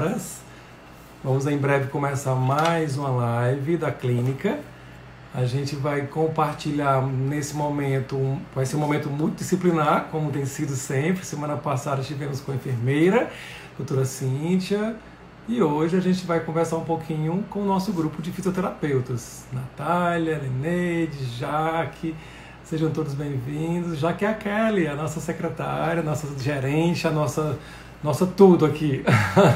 horas. Vamos em breve começar mais uma live da clínica. A gente vai compartilhar nesse momento, vai ser um momento multidisciplinar, como tem sido sempre. Semana passada estivemos com a enfermeira, doutora Cíntia, e hoje a gente vai conversar um pouquinho com o nosso grupo de fisioterapeutas. Natália, Leneide, Jaque, sejam todos bem-vindos. Jaque é a Kelly, a nossa secretária, nossa gerente, a nossa, nossa tudo aqui.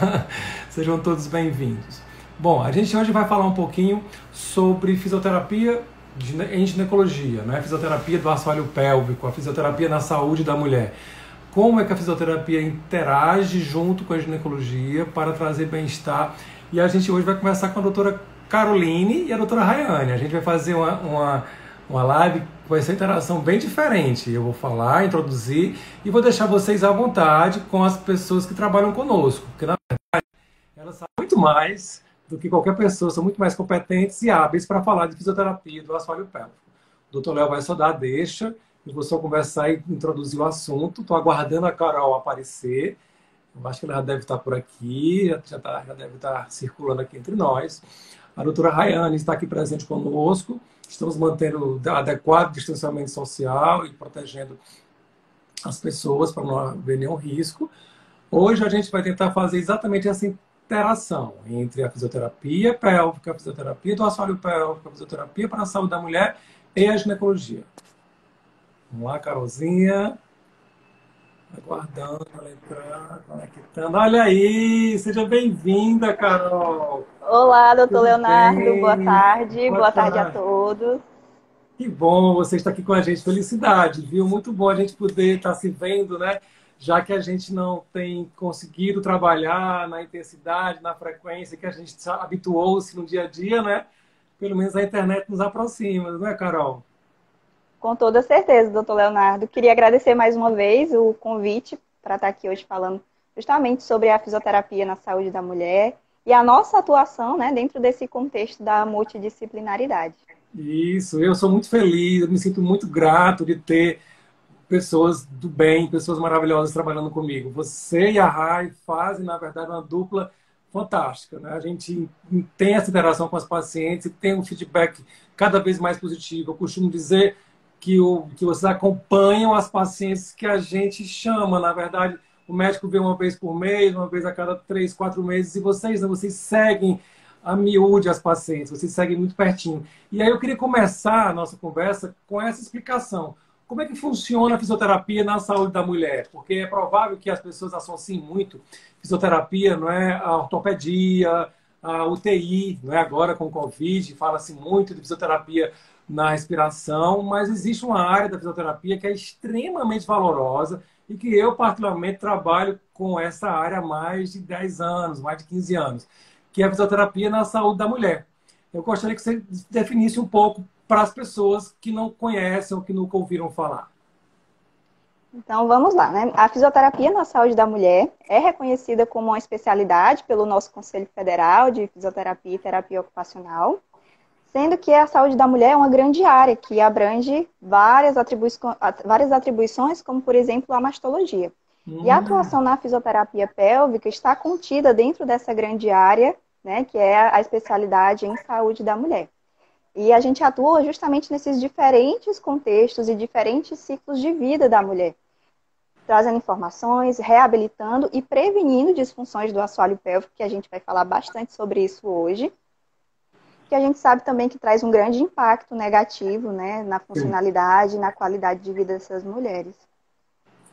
sejam todos bem-vindos. Bom, a gente hoje vai falar um pouquinho sobre fisioterapia em ginecologia, né? fisioterapia do assoalho pélvico, a fisioterapia na saúde da mulher. Como é que a fisioterapia interage junto com a ginecologia para trazer bem-estar? E a gente hoje vai começar com a doutora Caroline e a doutora Rayane. A gente vai fazer uma, uma, uma live com essa interação bem diferente. Eu vou falar, introduzir e vou deixar vocês à vontade com as pessoas que trabalham conosco, porque na verdade elas sabem muito mais do que qualquer pessoa, são muito mais competentes e hábeis para falar de fisioterapia do assoalho pélvico. O doutor Léo vai só dar deixa, eu vou só conversar e introduzir o assunto. Estou aguardando a Carol aparecer. Eu acho que ela já deve estar por aqui, já, tá, já deve estar circulando aqui entre nós. A doutora Rayane está aqui presente conosco. Estamos mantendo adequado distanciamento social e protegendo as pessoas para não haver nenhum risco. Hoje a gente vai tentar fazer exatamente essa interação entre a fisioterapia pélvica, a fisioterapia do assoalho pélvico, a fisioterapia para a saúde da mulher e a ginecologia. Vamos lá, Carolzinha. Aguardando entrar, conectando. Olha aí, seja bem-vinda, Carol. Olá, doutor Tudo Leonardo, bem? boa tarde. Boa, boa tarde. tarde a todos. Que bom você estar aqui com a gente. Felicidade, viu? Muito bom a gente poder estar se vendo, né? já que a gente não tem conseguido trabalhar na intensidade, na frequência que a gente habituou-se no dia a dia, né? Pelo menos a internet nos aproxima, não é, Carol? Com toda certeza, doutor Leonardo. Queria agradecer mais uma vez o convite para estar aqui hoje falando justamente sobre a fisioterapia na saúde da mulher e a nossa atuação né, dentro desse contexto da multidisciplinaridade. Isso, eu sou muito feliz, eu me sinto muito grato de ter pessoas do bem, pessoas maravilhosas trabalhando comigo. Você e a Rai fazem, na verdade, uma dupla fantástica. Né? A gente tem essa interação com as pacientes tem um feedback cada vez mais positivo. Eu costumo dizer que, o, que vocês acompanham as pacientes que a gente chama, na verdade, o médico vê uma vez por mês, uma vez a cada três, quatro meses, e vocês não, vocês seguem a miúde as pacientes, vocês seguem muito pertinho. E aí eu queria começar a nossa conversa com essa explicação. Como é que funciona a fisioterapia na saúde da mulher? Porque é provável que as pessoas associem muito fisioterapia, não é, a ortopedia, a UTI, não é agora com o Covid, fala-se muito de fisioterapia na respiração, mas existe uma área da fisioterapia que é extremamente valorosa e que eu particularmente trabalho com essa área há mais de 10 anos, mais de 15 anos, que é a fisioterapia na saúde da mulher. Eu gostaria que você definisse um pouco para as pessoas que não conhecem ou que nunca ouviram falar? Então vamos lá, né? A fisioterapia na saúde da mulher é reconhecida como uma especialidade pelo nosso Conselho Federal de Fisioterapia e Terapia Ocupacional, sendo que a saúde da mulher é uma grande área que abrange várias, atribui várias atribuições, como por exemplo a mastologia. Hum. E a hum. atuação na fisioterapia pélvica está contida dentro dessa grande área, né, que é a especialidade em saúde da mulher. E a gente atua justamente nesses diferentes contextos e diferentes ciclos de vida da mulher, trazendo informações, reabilitando e prevenindo disfunções do assoalho pélvico, que a gente vai falar bastante sobre isso hoje. Que a gente sabe também que traz um grande impacto negativo né, na funcionalidade e na qualidade de vida dessas mulheres.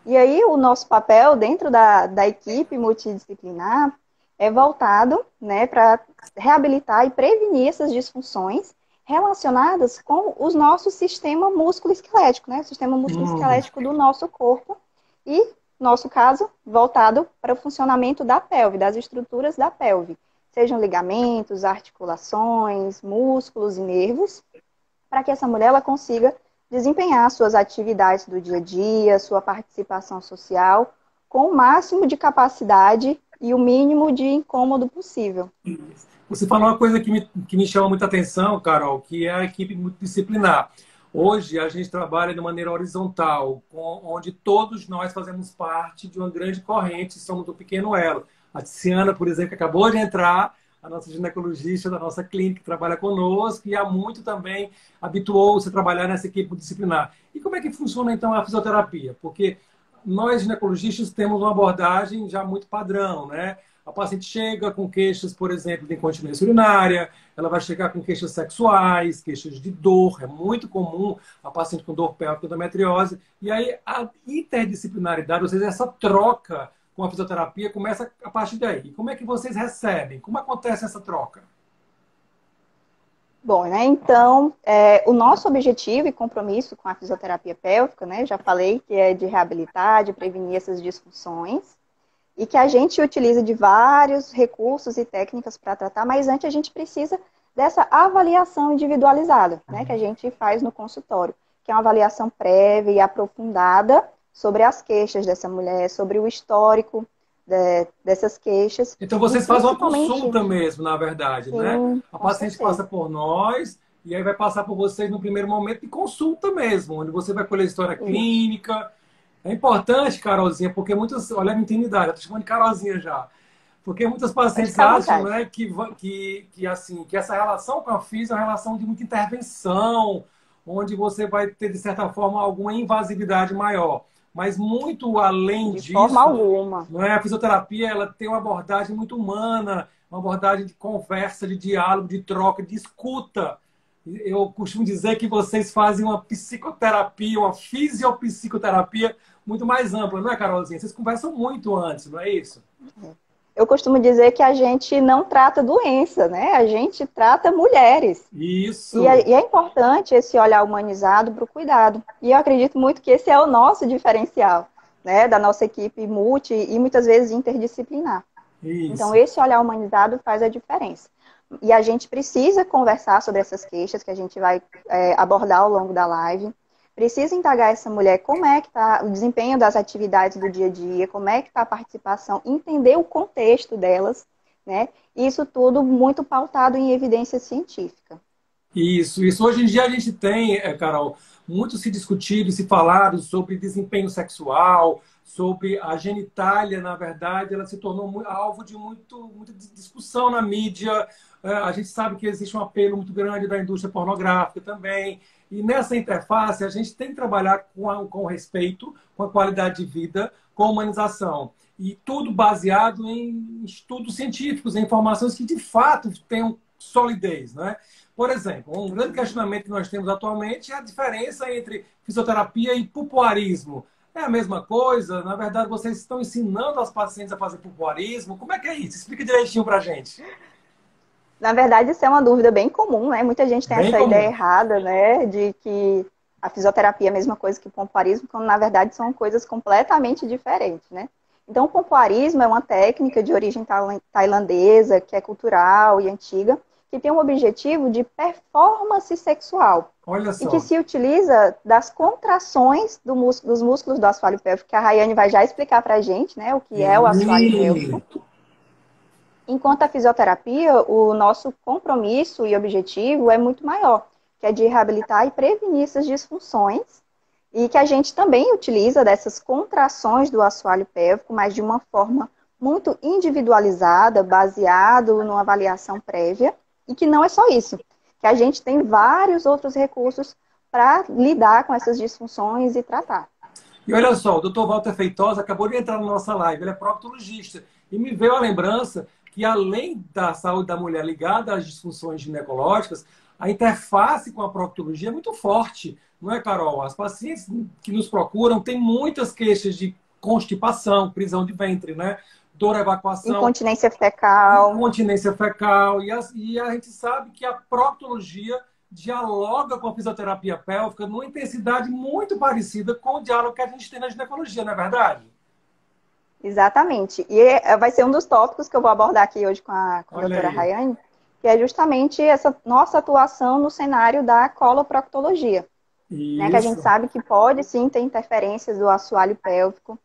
E aí, o nosso papel dentro da, da equipe multidisciplinar é voltado né, para reabilitar e prevenir essas disfunções relacionadas com o nosso sistema músculo-esquelético, né? O sistema músculo-esquelético do nosso corpo e, nosso caso, voltado para o funcionamento da pelve, das estruturas da pelve, sejam ligamentos, articulações, músculos e nervos, para que essa mulher ela consiga desempenhar suas atividades do dia a dia, sua participação social, com o máximo de capacidade e o mínimo de incômodo possível. Você falou uma coisa que me, que me chama muita atenção, Carol, que é a equipe multidisciplinar. Hoje a gente trabalha de maneira horizontal, onde todos nós fazemos parte de uma grande corrente, somos um pequeno elo. A Tiziana, por exemplo, que acabou de entrar, a nossa ginecologista da nossa clínica, que trabalha conosco e há muito também habituou-se a trabalhar nessa equipe disciplinar. E como é que funciona, então, a fisioterapia? Porque nós, ginecologistas, temos uma abordagem já muito padrão, né? A paciente chega com queixas, por exemplo, de incontinência urinária, ela vai chegar com queixas sexuais, queixas de dor, é muito comum a paciente com dor pélvica, endometriose, e aí a interdisciplinaridade, ou seja, essa troca com a fisioterapia começa a partir daí. Como é que vocês recebem? Como acontece essa troca? Bom, né, então, é, o nosso objetivo e compromisso com a fisioterapia pélvica, né, já falei que é de reabilitar, de prevenir essas disfunções, e que a gente utiliza de vários recursos e técnicas para tratar, mas antes a gente precisa dessa avaliação individualizada, né, que a gente faz no consultório, que é uma avaliação prévia e aprofundada sobre as queixas dessa mulher, sobre o histórico de, dessas queixas. Então vocês fazem uma consulta mesmo, na verdade? Sim, né? A paciente certeza. passa por nós e aí vai passar por vocês no primeiro momento de consulta mesmo, onde você vai colher história Sim. clínica, é importante, Carolzinha, porque muitas. Olha a minha intimidade, eu tô chamando de Carolzinha já. Porque muitas pacientes acham né, que, que, que, assim, que essa relação com a FIS é uma relação de muita intervenção, onde você vai ter, de certa forma, alguma invasividade maior. Mas muito além de disso. Forma alguma. Não é? A fisioterapia ela tem uma abordagem muito humana, uma abordagem de conversa, de diálogo, de troca, de escuta. Eu costumo dizer que vocês fazem uma psicoterapia, uma fisiopsicoterapia muito mais ampla, não é, Carolzinha? Vocês conversam muito antes, não é isso? Eu costumo dizer que a gente não trata doença, né? A gente trata mulheres. Isso. E é, e é importante esse olhar humanizado para o cuidado. E eu acredito muito que esse é o nosso diferencial, né? Da nossa equipe multi e muitas vezes interdisciplinar. Isso. Então, esse olhar humanizado faz a diferença. E a gente precisa conversar sobre essas queixas que a gente vai é, abordar ao longo da live precisa indagar essa mulher como é que está o desempenho das atividades do dia a dia, como é que está a participação, entender o contexto delas, né? Isso tudo muito pautado em evidência científica. Isso, isso. Hoje em dia a gente tem, é, Carol, muito se discutido e se falado sobre desempenho sexual, sobre a genitália, na verdade, ela se tornou alvo de muito, muita discussão na mídia. É, a gente sabe que existe um apelo muito grande da indústria pornográfica também. E nessa interface, a gente tem que trabalhar com, a, com respeito, com a qualidade de vida, com a humanização. E tudo baseado em estudos científicos, em informações que de fato tenham solidez. Né? Por exemplo, um grande questionamento que nós temos atualmente é a diferença entre fisioterapia e pupoarismo. É a mesma coisa? Na verdade, vocês estão ensinando as pacientes a fazer pupoarismo? Como é que é isso? Explica direitinho para gente. Na verdade, isso é uma dúvida bem comum, né? Muita gente tem bem essa comum. ideia errada, né? De que a fisioterapia é a mesma coisa que o pompoarismo, quando na verdade são coisas completamente diferentes, né? Então, o pompoarismo é uma técnica de origem tailandesa, que é cultural e antiga, que tem um objetivo de performance sexual. Olha só. E que se utiliza das contrações do músculo, dos músculos do assoalho pélvico, que a Rayane vai já explicar pra gente, né? O que é o assoalho pélvico. Enquanto a fisioterapia, o nosso compromisso e objetivo é muito maior, que é de reabilitar e prevenir essas disfunções, e que a gente também utiliza dessas contrações do assoalho pélvico, mas de uma forma muito individualizada, baseado numa avaliação prévia, e que não é só isso, que a gente tem vários outros recursos para lidar com essas disfunções e tratar. E olha só, o Dr. Walter Feitosa acabou de entrar na nossa live, ele é proctologista, e me veio a lembrança que além da saúde da mulher ligada às disfunções ginecológicas, a interface com a proctologia é muito forte, não é, Carol? As pacientes que nos procuram têm muitas queixas de constipação, prisão de ventre, né? Dor, evacuação. Incontinência fecal. Incontinência fecal. E a, e a gente sabe que a proctologia dialoga com a fisioterapia pélvica numa intensidade muito parecida com o diálogo que a gente tem na ginecologia, não é verdade? Exatamente. E é, vai ser um dos tópicos que eu vou abordar aqui hoje com a, com a doutora aí. Rayane, que é justamente essa nossa atuação no cenário da coloproctologia. Né, que a gente sabe que pode sim ter interferências do assoalho pélvico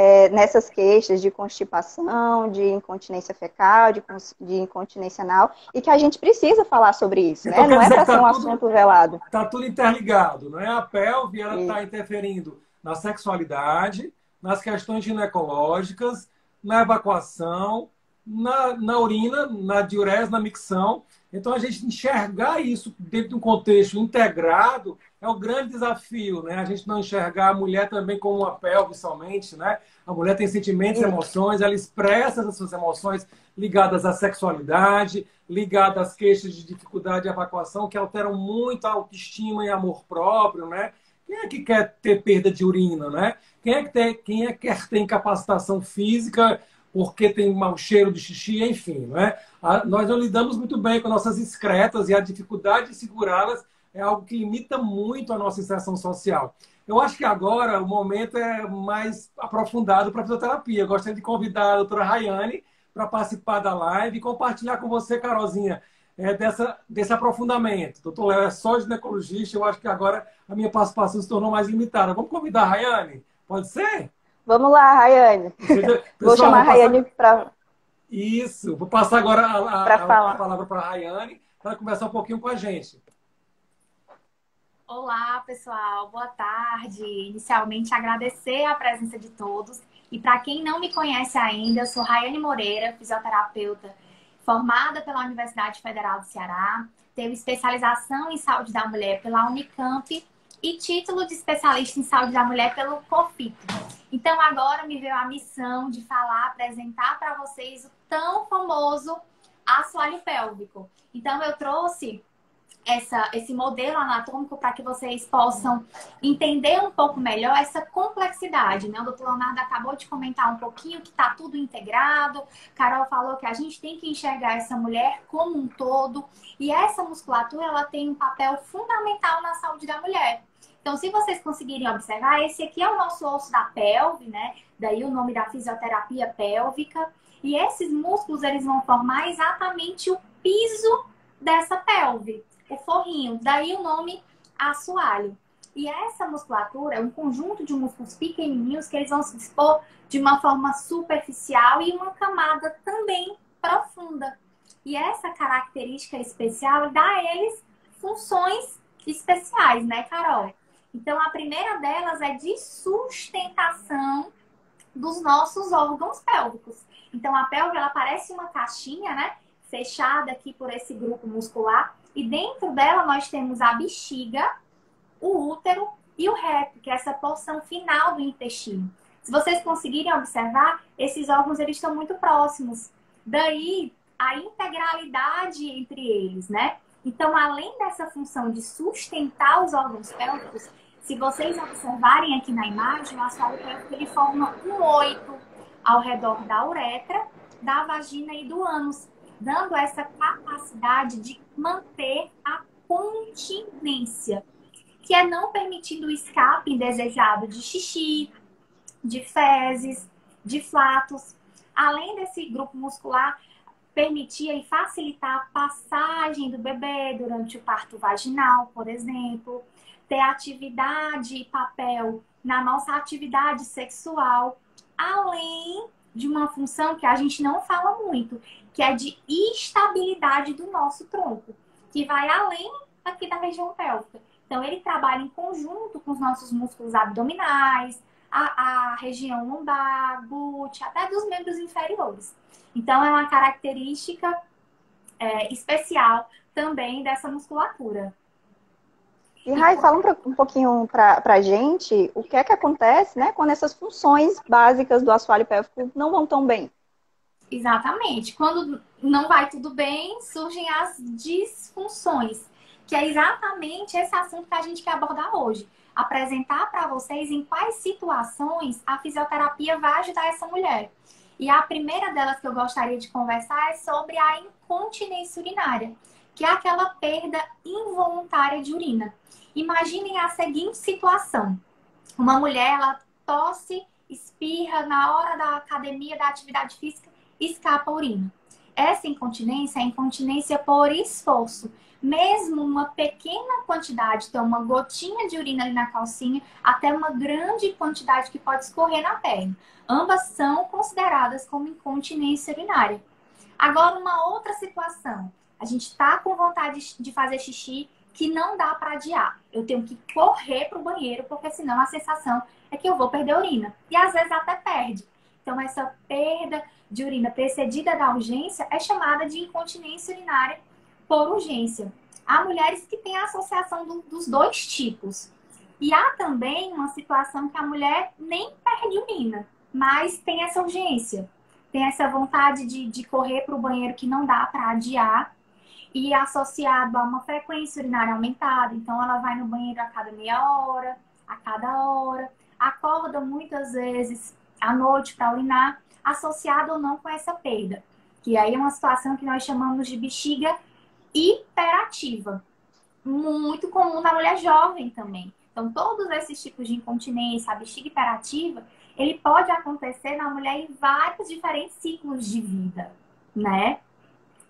é, nessas queixas de constipação, de incontinência fecal, de, de, incontinência anal, e que a gente precisa falar sobre isso, então, né? Não é para ser tá um tudo, assunto velado. Está tudo interligado, não é? A pelve está interferindo na sexualidade, nas questões ginecológicas, na evacuação, na, na urina, na diurese, na micção. Então, a gente enxergar isso dentro de um contexto integrado é o grande desafio, né? A gente não enxergar a mulher também como uma pelve somente, né? A mulher tem sentimentos e emoções, ela expressa essas suas emoções ligadas à sexualidade, ligadas às queixas de dificuldade de evacuação, que alteram muito a autoestima e amor próprio, né? Quem é que quer ter perda de urina, né? Quem é que, tem, quem é que quer ter incapacitação física porque tem mau cheiro de xixi, enfim, né? nós não lidamos muito bem com nossas excretas e a dificuldade de segurá-las é algo que limita muito a nossa inserção social. Eu acho que agora o momento é mais aprofundado para a fisioterapia. Eu gostaria de convidar a doutora Rayane para participar da live e compartilhar com você, Carolzinha, é, dessa, desse aprofundamento. Doutor Léo é só ginecologista, eu acho que agora a minha participação se tornou mais limitada. Vamos convidar a Rayane? Pode ser? Vamos lá, Rayane. Vou chamar a Rayane para. Isso, vou passar agora a, a, a, a palavra para a Rayane para conversar um pouquinho com a gente. Olá, pessoal, boa tarde. Inicialmente, agradecer a presença de todos. E para quem não me conhece ainda, eu sou Rayane Moreira, fisioterapeuta formada pela Universidade Federal do Ceará, tenho especialização em saúde da mulher pela Unicamp e título de especialista em saúde da mulher pelo COFIT. Então, agora me veio a missão de falar, apresentar para vocês o tão famoso assoalho pélvico. Então, eu trouxe essa, esse modelo anatômico para que vocês possam entender um pouco melhor essa complexidade. Né? O doutor Leonardo acabou de comentar um pouquinho que está tudo integrado. Carol falou que a gente tem que enxergar essa mulher como um todo. E essa musculatura ela tem um papel fundamental na saúde da mulher. Então, se vocês conseguirem observar, esse aqui é o nosso osso da pelve, né? Daí o nome da fisioterapia pélvica. E esses músculos, eles vão formar exatamente o piso dessa pelve o forrinho, daí o nome assoalho. E essa musculatura é um conjunto de músculos pequenininhos que eles vão se dispor de uma forma superficial e uma camada também profunda. E essa característica especial dá a eles funções especiais, né, Carol? Então, a primeira delas é de sustentação dos nossos órgãos pélvicos. Então, a pelve, ela parece uma caixinha, né? Fechada aqui por esse grupo muscular. E dentro dela nós temos a bexiga, o útero e o reto, que é essa porção final do intestino. Se vocês conseguirem observar, esses órgãos eles estão muito próximos. Daí a integralidade entre eles, né? Então, além dessa função de sustentar os órgãos pélvicos, se vocês observarem aqui na imagem, o assoalho pélvico ele forma um oito ao redor da uretra, da vagina e do ânus dando essa capacidade de manter a continência, que é não permitindo o escape indesejado de xixi, de fezes, de flatos. Além desse grupo muscular, permitia e facilitar a passagem do bebê durante o parto vaginal, por exemplo, ter atividade e papel na nossa atividade sexual, além de uma função que a gente não fala muito, que é de estabilidade do nosso tronco, que vai além aqui da região pélvica. Então, ele trabalha em conjunto com os nossos músculos abdominais, a, a região lombar, glútea, até dos membros inferiores. Então, é uma característica é, especial também dessa musculatura. E Rai, fala um, um pouquinho para a gente o que é que acontece né, quando essas funções básicas do assoalho pélvico não vão tão bem. Exatamente. Quando não vai tudo bem, surgem as disfunções, que é exatamente esse assunto que a gente quer abordar hoje. Apresentar para vocês em quais situações a fisioterapia vai ajudar essa mulher. E a primeira delas que eu gostaria de conversar é sobre a incontinência urinária, que é aquela perda involuntária de urina. Imaginem a seguinte situação: uma mulher ela tosse, espirra na hora da academia, da atividade física, escapa a urina. Essa incontinência é incontinência por esforço. Mesmo uma pequena quantidade, então uma gotinha de urina ali na calcinha, até uma grande quantidade que pode escorrer na perna. Ambas são consideradas como incontinência urinária. Agora, uma outra situação. A gente está com vontade de fazer xixi que não dá para adiar. Eu tenho que correr para o banheiro, porque senão a sensação é que eu vou perder urina. E às vezes até perde. Então, essa perda de urina precedida da urgência é chamada de incontinência urinária por urgência. Há mulheres que têm a associação do, dos dois tipos. E há também uma situação que a mulher nem perde urina, mas tem essa urgência, tem essa vontade de, de correr para o banheiro que não dá para adiar e associado a uma frequência urinária aumentada. Então, ela vai no banheiro a cada meia hora, a cada hora, acorda muitas vezes à noite para urinar, associado ou não com essa perda. Que aí é uma situação que nós chamamos de bexiga hiperativa. Muito comum na mulher jovem também. Então, todos esses tipos de incontinência, a bexiga hiperativa, ele pode acontecer na mulher em vários diferentes ciclos de vida, né?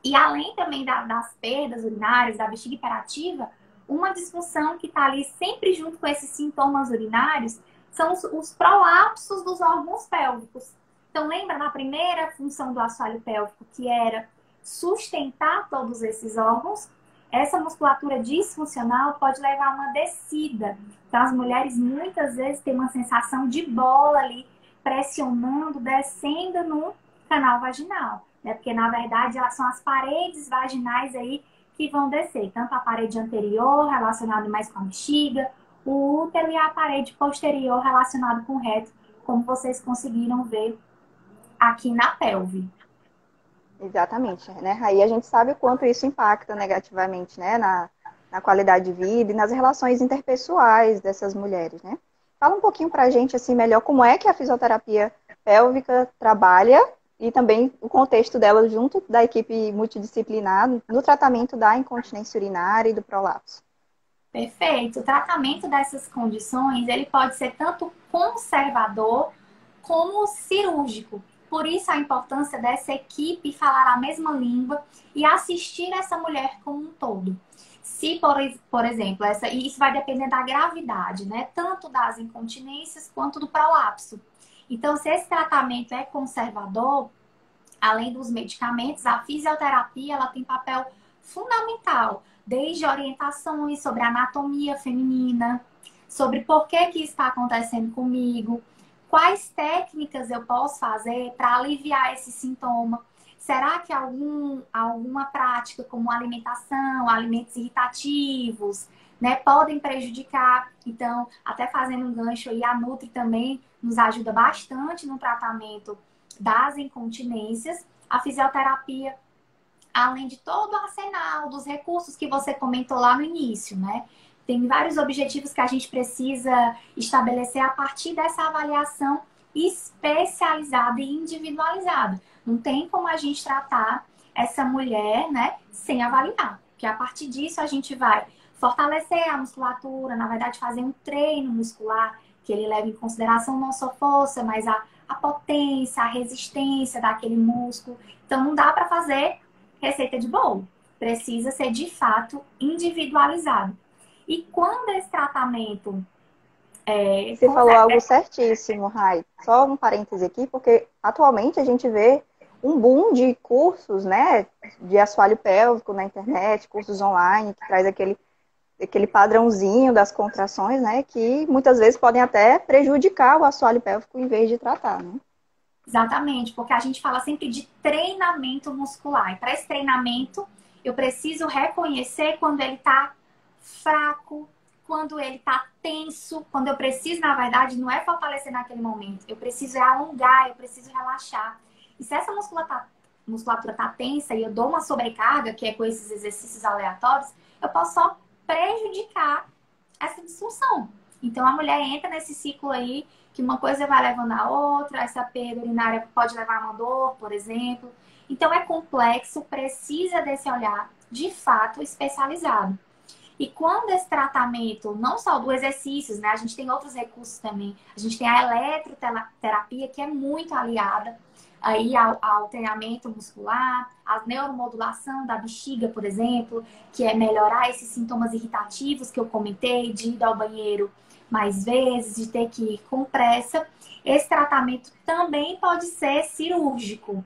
E além também da, das perdas urinárias, da bexiga hiperativa, uma disfunção que está ali sempre junto com esses sintomas urinários são os, os prolapsos dos órgãos pélvicos. Então, lembra na primeira função do assoalho pélvico, que era sustentar todos esses órgãos? Essa musculatura disfuncional pode levar a uma descida. Então, as mulheres muitas vezes têm uma sensação de bola ali, pressionando, descendo no canal vaginal né? Porque na verdade são as paredes vaginais aí que vão descer, tanto a parede anterior relacionada mais com a bexiga, o útero e a parede posterior relacionada com o reto, como vocês conseguiram ver aqui na pelve. Exatamente, né? Aí a gente sabe o quanto isso impacta negativamente, né, na, na qualidade de vida e nas relações interpessoais dessas mulheres, né? Fala um pouquinho pra gente, assim, melhor como é que a fisioterapia pélvica trabalha e também o contexto dela junto da equipe multidisciplinar no tratamento da incontinência urinária e do prolapso. Perfeito. O tratamento dessas condições, ele pode ser tanto conservador como cirúrgico. Por isso a importância dessa equipe falar a mesma língua e assistir essa mulher como um todo. Se, por, por exemplo, essa, e isso vai depender da gravidade, né? Tanto das incontinências quanto do prolapso. Então, se esse tratamento é conservador, além dos medicamentos, a fisioterapia ela tem papel fundamental, desde orientações sobre anatomia feminina, sobre por que que está acontecendo comigo, quais técnicas eu posso fazer para aliviar esse sintoma. Será que algum, alguma prática como alimentação, alimentos irritativos, né, podem prejudicar. Então, até fazendo um gancho aí, a Nutri também nos ajuda bastante no tratamento das incontinências. A fisioterapia, além de todo o arsenal dos recursos que você comentou lá no início, né? Tem vários objetivos que a gente precisa estabelecer a partir dessa avaliação especializada e individualizada. Não tem como a gente tratar essa mulher, né, sem avaliar. Porque a partir disso a gente vai fortalecer a musculatura, na verdade, fazer um treino muscular que ele leva em consideração não só força, mas a, a potência, a resistência daquele músculo. Então, não dá para fazer receita de bolo. Precisa ser de fato individualizado. E quando esse tratamento. É, Você falou algo certíssimo, Rai. Só um parêntese aqui, porque atualmente a gente vê um boom de cursos, né, de assoalho pélvico na internet, cursos online, que traz aquele aquele padrãozinho das contrações, né, que muitas vezes podem até prejudicar o assoalho pélvico em vez de tratar, né? Exatamente, porque a gente fala sempre de treinamento muscular. E para esse treinamento, eu preciso reconhecer quando ele está fraco, quando ele está tenso, quando eu preciso, na verdade, não é fortalecer naquele momento, eu preciso é alongar, eu preciso relaxar. E se essa musculatura musculatura tá tensa e eu dou uma sobrecarga, que é com esses exercícios aleatórios, eu posso só prejudicar essa disfunção. Então a mulher entra nesse ciclo aí que uma coisa vai levando a outra, essa perda urinária pode levar a uma dor, por exemplo. Então é complexo, precisa desse olhar de fato especializado. E quando esse tratamento, não só do exercícios, né? A gente tem outros recursos também. A gente tem a eletroterapia, que é muito aliada aí ao, ao, muscular, a neuromodulação da bexiga, por exemplo, que é melhorar esses sintomas irritativos que eu comentei, de ir ao banheiro mais vezes, de ter que ir com pressa. Esse tratamento também pode ser cirúrgico.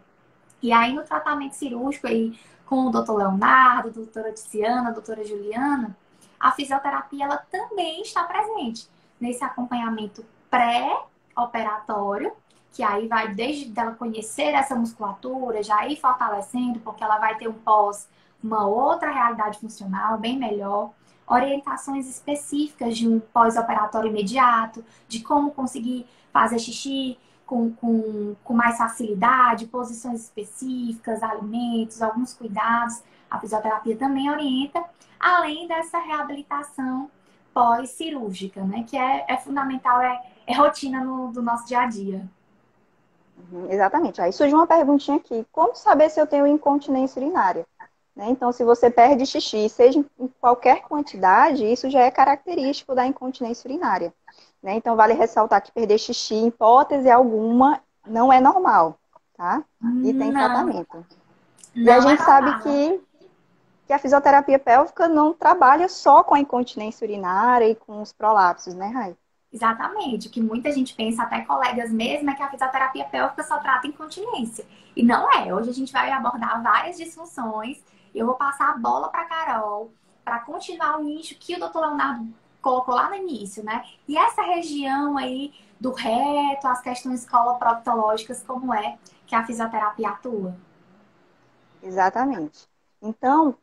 E aí, no tratamento cirúrgico, aí, com o doutor Leonardo, doutora Tiziana, doutora Juliana, a fisioterapia ela também está presente nesse acompanhamento pré-operatório que aí vai desde ela conhecer essa musculatura, já ir fortalecendo, porque ela vai ter um pós, uma outra realidade funcional bem melhor. Orientações específicas de um pós-operatório imediato, de como conseguir fazer xixi com, com, com mais facilidade, posições específicas, alimentos, alguns cuidados. A fisioterapia também orienta, além dessa reabilitação pós-cirúrgica, né? Que é, é fundamental, é, é rotina no, do nosso dia a dia. Uhum, exatamente. Aí surge uma perguntinha aqui: como saber se eu tenho incontinência urinária? Né? Então, se você perde xixi, seja em qualquer quantidade, isso já é característico da incontinência urinária. Né? Então, vale ressaltar que perder xixi, em hipótese alguma, não é normal, tá? E tem não. tratamento. Não e a gente é sabe que, que a fisioterapia pélvica não trabalha só com a incontinência urinária e com os prolapsos, né, Rai? Exatamente. O que muita gente pensa, até colegas mesmo, é que a fisioterapia pélvica só trata incontinência. E não é. Hoje a gente vai abordar várias disfunções. Eu vou passar a bola para Carol para continuar o nicho que o doutor Leonardo colocou lá no início, né? E essa região aí do reto, as questões coloproctológicas, como é que a fisioterapia atua? Exatamente. Então,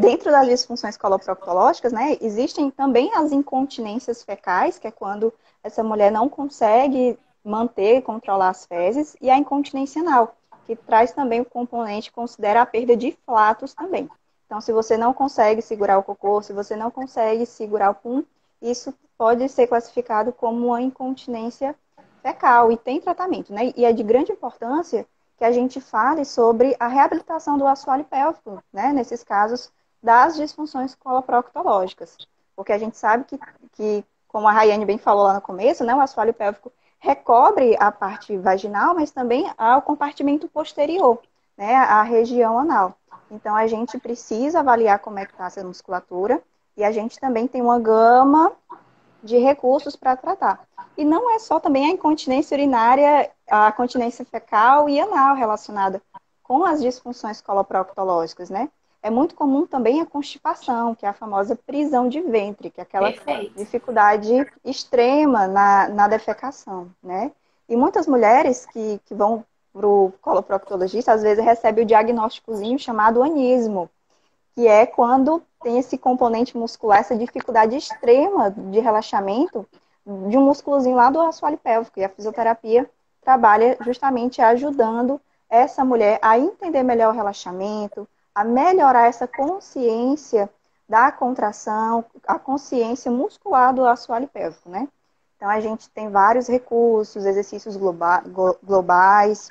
dentro das disfunções coloproctológicas, né, existem também as incontinências fecais, que é quando essa mulher não consegue manter e controlar as fezes, e a incontinência anal, que traz também o componente considera a perda de flatos também. Então, se você não consegue segurar o cocô, se você não consegue segurar o pum, isso pode ser classificado como uma incontinência fecal e tem tratamento, né? E é de grande importância que a gente fale sobre a reabilitação do assoalho pélvico, né, nesses casos das disfunções coloproctológicas. Porque a gente sabe que, que, como a Rayane bem falou lá no começo, né, o assoalho pélvico recobre a parte vaginal, mas também o compartimento posterior, né, a região anal. Então, a gente precisa avaliar como é que está essa musculatura e a gente também tem uma gama de recursos para tratar. E não é só também a incontinência urinária, a continência fecal e anal relacionada com as disfunções coloproctológicas, né? É muito comum também a constipação, que é a famosa prisão de ventre, que é aquela Perfeito. dificuldade extrema na, na defecação, né? E muitas mulheres que, que vão para o coloproctologista, às vezes recebem o diagnósticozinho chamado anismo, que é quando tem esse componente muscular, essa dificuldade extrema de relaxamento de um músculozinho lá do assoalho pélvico. E a fisioterapia trabalha justamente ajudando essa mulher a entender melhor o relaxamento, a melhorar essa consciência da contração, a consciência muscular do assoalho pélvico, né? Então a gente tem vários recursos, exercícios globa globais.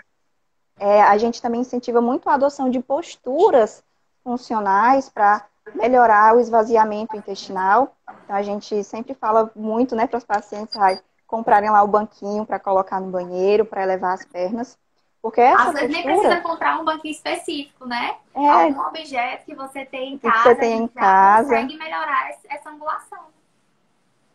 É, a gente também incentiva muito a adoção de posturas funcionais para melhorar o esvaziamento intestinal. Então, a gente sempre fala muito né, para os pacientes ai, comprarem lá o banquinho para colocar no banheiro, para elevar as pernas. Porque essa Às vezes postura... nem precisa comprar um banquinho específico, né? É, Algum objeto que você tem em casa, que você tem em casa. consegue melhorar essa angulação.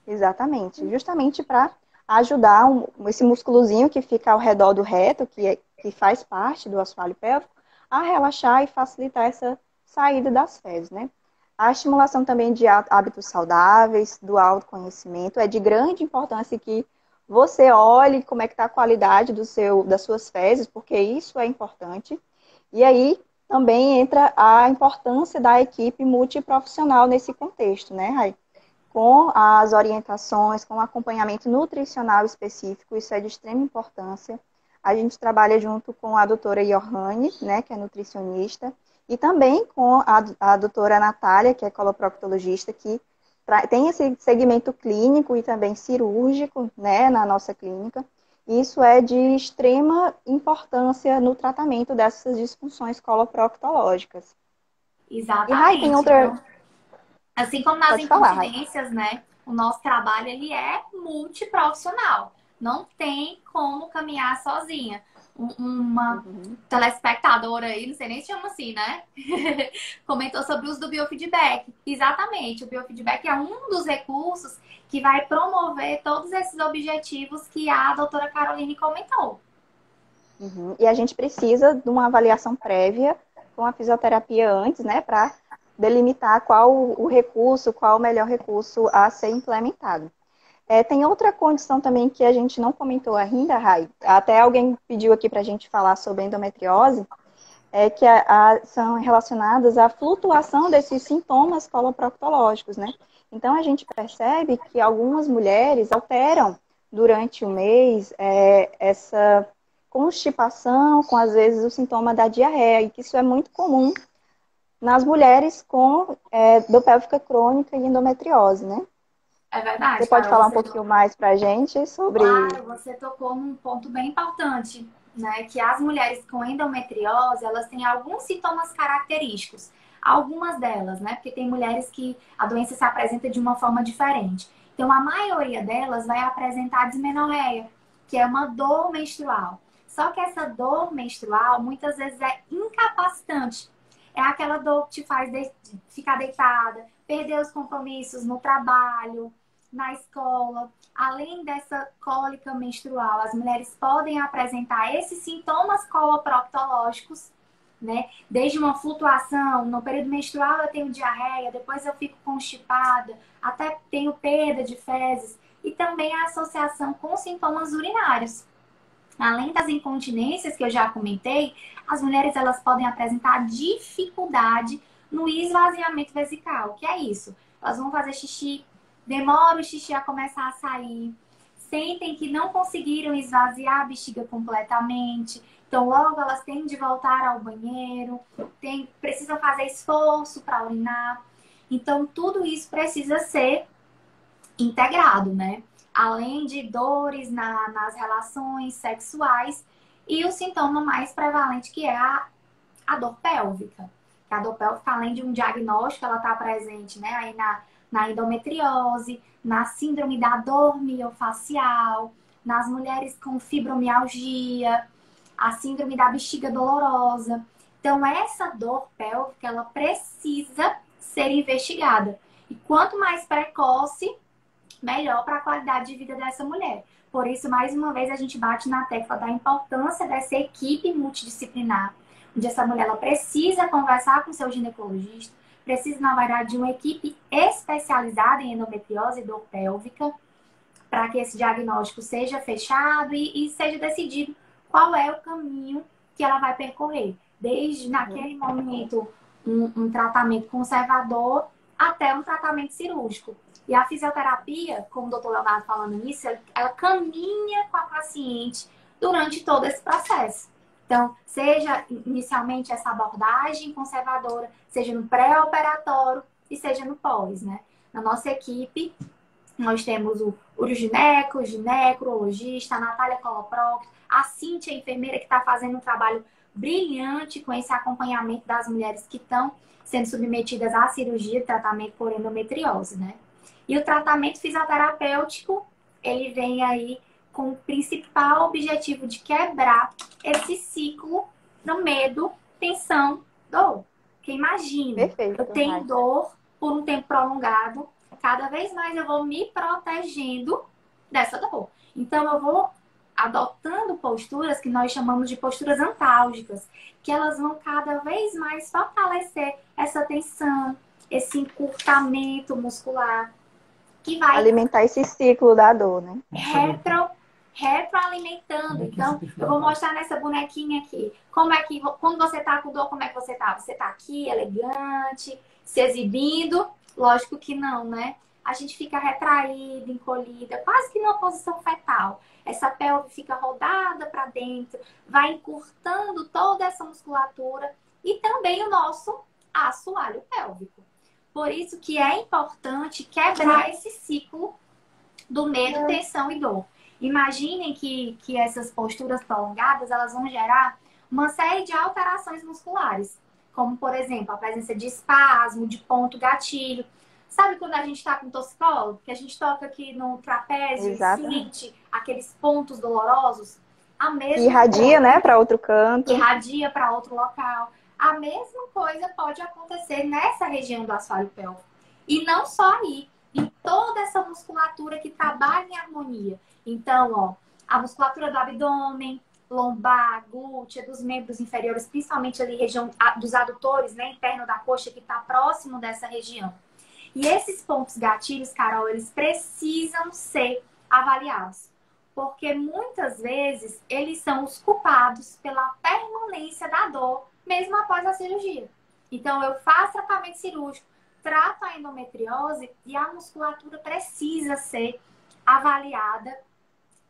Exatamente. Justamente para ajudar um, esse músculozinho que fica ao redor do reto, que, é, que faz parte do assoalho pélvico, a relaxar e facilitar essa saída das fezes, né? A estimulação também de hábitos saudáveis, do autoconhecimento, é de grande importância que você olhe como é que está a qualidade do seu, das suas fezes, porque isso é importante. E aí também entra a importância da equipe multiprofissional nesse contexto, né, Rai? Com as orientações, com o acompanhamento nutricional específico, isso é de extrema importância. A gente trabalha junto com a doutora Johanne, né, que é nutricionista, e também com a, a doutora Natália, que é coloproctologista, que tem esse segmento clínico e também cirúrgico né, na nossa clínica. Isso é de extrema importância no tratamento dessas disfunções coloproctológicas. Exatamente. E Rai, tem outra. Assim como nas incontinências, né? O nosso trabalho ele é multiprofissional. Não tem como caminhar sozinha uma uhum. telespectadora aí, não sei nem se chama assim, né? Comentou sobre o uso do biofeedback. Exatamente, o biofeedback é um dos recursos que vai promover todos esses objetivos que a doutora Caroline comentou. Uhum. E a gente precisa de uma avaliação prévia com a fisioterapia antes, né, para delimitar qual o recurso, qual o melhor recurso a ser implementado. É, tem outra condição também que a gente não comentou ainda, Rai. Até alguém pediu aqui para a gente falar sobre endometriose, é que a, a, são relacionadas à flutuação desses sintomas coloproctológicos, né? Então a gente percebe que algumas mulheres alteram durante o mês é, essa constipação, com às vezes o sintoma da diarreia, e que isso é muito comum nas mulheres com é, dopélvica crônica e endometriose, né? É verdade. Você pode falar um pouquinho mais para a gente sobre. Claro, você tocou num ponto bem importante, né? Que as mulheres com endometriose, elas têm alguns sintomas característicos. Algumas delas, né? Porque tem mulheres que a doença se apresenta de uma forma diferente. Então, a maioria delas vai apresentar dismenorreia, que é uma dor menstrual. Só que essa dor menstrual muitas vezes é incapacitante. É aquela dor que te faz de ficar deitada, perder os compromissos no trabalho, na escola. Além dessa cólica menstrual, as mulheres podem apresentar esses sintomas coloproctológicos, né? Desde uma flutuação, no período menstrual eu tenho diarreia, depois eu fico constipada, até tenho perda de fezes e também a associação com sintomas urinários. Além das incontinências que eu já comentei, as mulheres elas podem apresentar dificuldade no esvaziamento vesical. que é isso? Elas vão fazer xixi demora o xixi a começar a sair, sentem que não conseguiram esvaziar a bexiga completamente, então logo elas têm de voltar ao banheiro, tem, precisam fazer esforço para urinar. Então tudo isso precisa ser integrado, né? Além de dores na, nas relações sexuais e o sintoma mais prevalente que é a, a dor pélvica. A dor pélvica, além de um diagnóstico, ela está presente, né? Aí na na endometriose, na síndrome da dor miofacial, nas mulheres com fibromialgia, a síndrome da bexiga dolorosa. Então, essa dor pélvica, ela precisa ser investigada. E quanto mais precoce, melhor para a qualidade de vida dessa mulher. Por isso, mais uma vez, a gente bate na tecla da importância dessa equipe multidisciplinar, onde essa mulher ela precisa conversar com seu ginecologista, precisa, na verdade, de uma equipe especializada em endometriose dor pélvica para que esse diagnóstico seja fechado e, e, seja decidido qual é o caminho que ela vai percorrer. Desde naquele momento, um, um tratamento conservador até um tratamento cirúrgico. E a fisioterapia, como o doutor Leonardo falando nisso, ela caminha com a paciente durante todo esse processo. Então, seja inicialmente essa abordagem conservadora, seja no pré-operatório e seja no pós, né? Na nossa equipe, nós temos o urogineco, gineco, urologista, a Natália Coloproc, a Cíntia, a enfermeira, que está fazendo um trabalho brilhante com esse acompanhamento das mulheres que estão sendo submetidas à cirurgia tratamento por endometriose, né? E o tratamento fisioterapêutico, ele vem aí com o principal objetivo de quebrar esse ciclo do medo, tensão, dor. Porque imagina, Perfeito, eu tenho dor por um tempo prolongado, cada vez mais eu vou me protegendo dessa dor. Então eu vou adotando posturas que nós chamamos de posturas antálgicas, que elas vão cada vez mais fortalecer essa tensão, esse encurtamento muscular, que vai alimentar esse ciclo da dor, né? Retro retroalimentando. Então, eu vou mostrar nessa bonequinha aqui. Como é que, quando você tá com dor, como é que você tá? Você tá aqui, elegante, se exibindo? Lógico que não, né? A gente fica retraída, encolhida, quase que numa posição fetal. Essa pelve fica rodada para dentro, vai encurtando toda essa musculatura e também o nosso assoalho pélvico. Por isso que é importante quebrar esse ciclo do medo, tensão e dor. Imaginem que, que essas posturas prolongadas elas vão gerar uma série de alterações musculares, como por exemplo a presença de espasmo, de ponto gatilho. Sabe quando a gente está com torcicolo? Que a gente toca aqui no trapézio e sente aqueles pontos dolorosos? A mesma irradia, coisa, né, para outro canto. Irradia para outro local. A mesma coisa pode acontecer nessa região do assoalho pélvico. E não só aí, em toda essa musculatura que trabalha em harmonia. Então, ó, a musculatura do abdômen, lombar, glútea, dos membros inferiores, principalmente ali região dos adutores, né, interno da coxa, que está próximo dessa região. E esses pontos gatilhos, Carol, eles precisam ser avaliados. Porque muitas vezes eles são os culpados pela permanência da dor, mesmo após a cirurgia. Então, eu faço tratamento cirúrgico, trato a endometriose e a musculatura precisa ser avaliada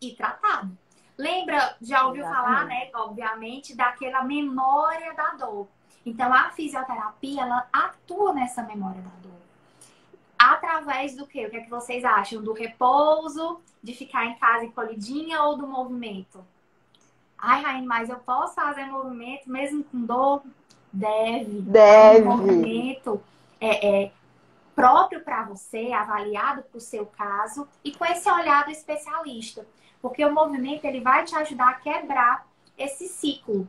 e tratada. Lembra, já ouviu Exatamente. falar, né, obviamente, daquela memória da dor. Então, a fisioterapia, ela atua nessa memória da dor. Através do quê? O que é que vocês acham? Do repouso, de ficar em casa encolhidinha ou do movimento? Ai, Raine, mas eu posso fazer movimento mesmo com dor? Deve. Deve. Um movimento é, é próprio para você, avaliado para o seu caso e com esse olhar do especialista. Porque o movimento ele vai te ajudar a quebrar esse ciclo.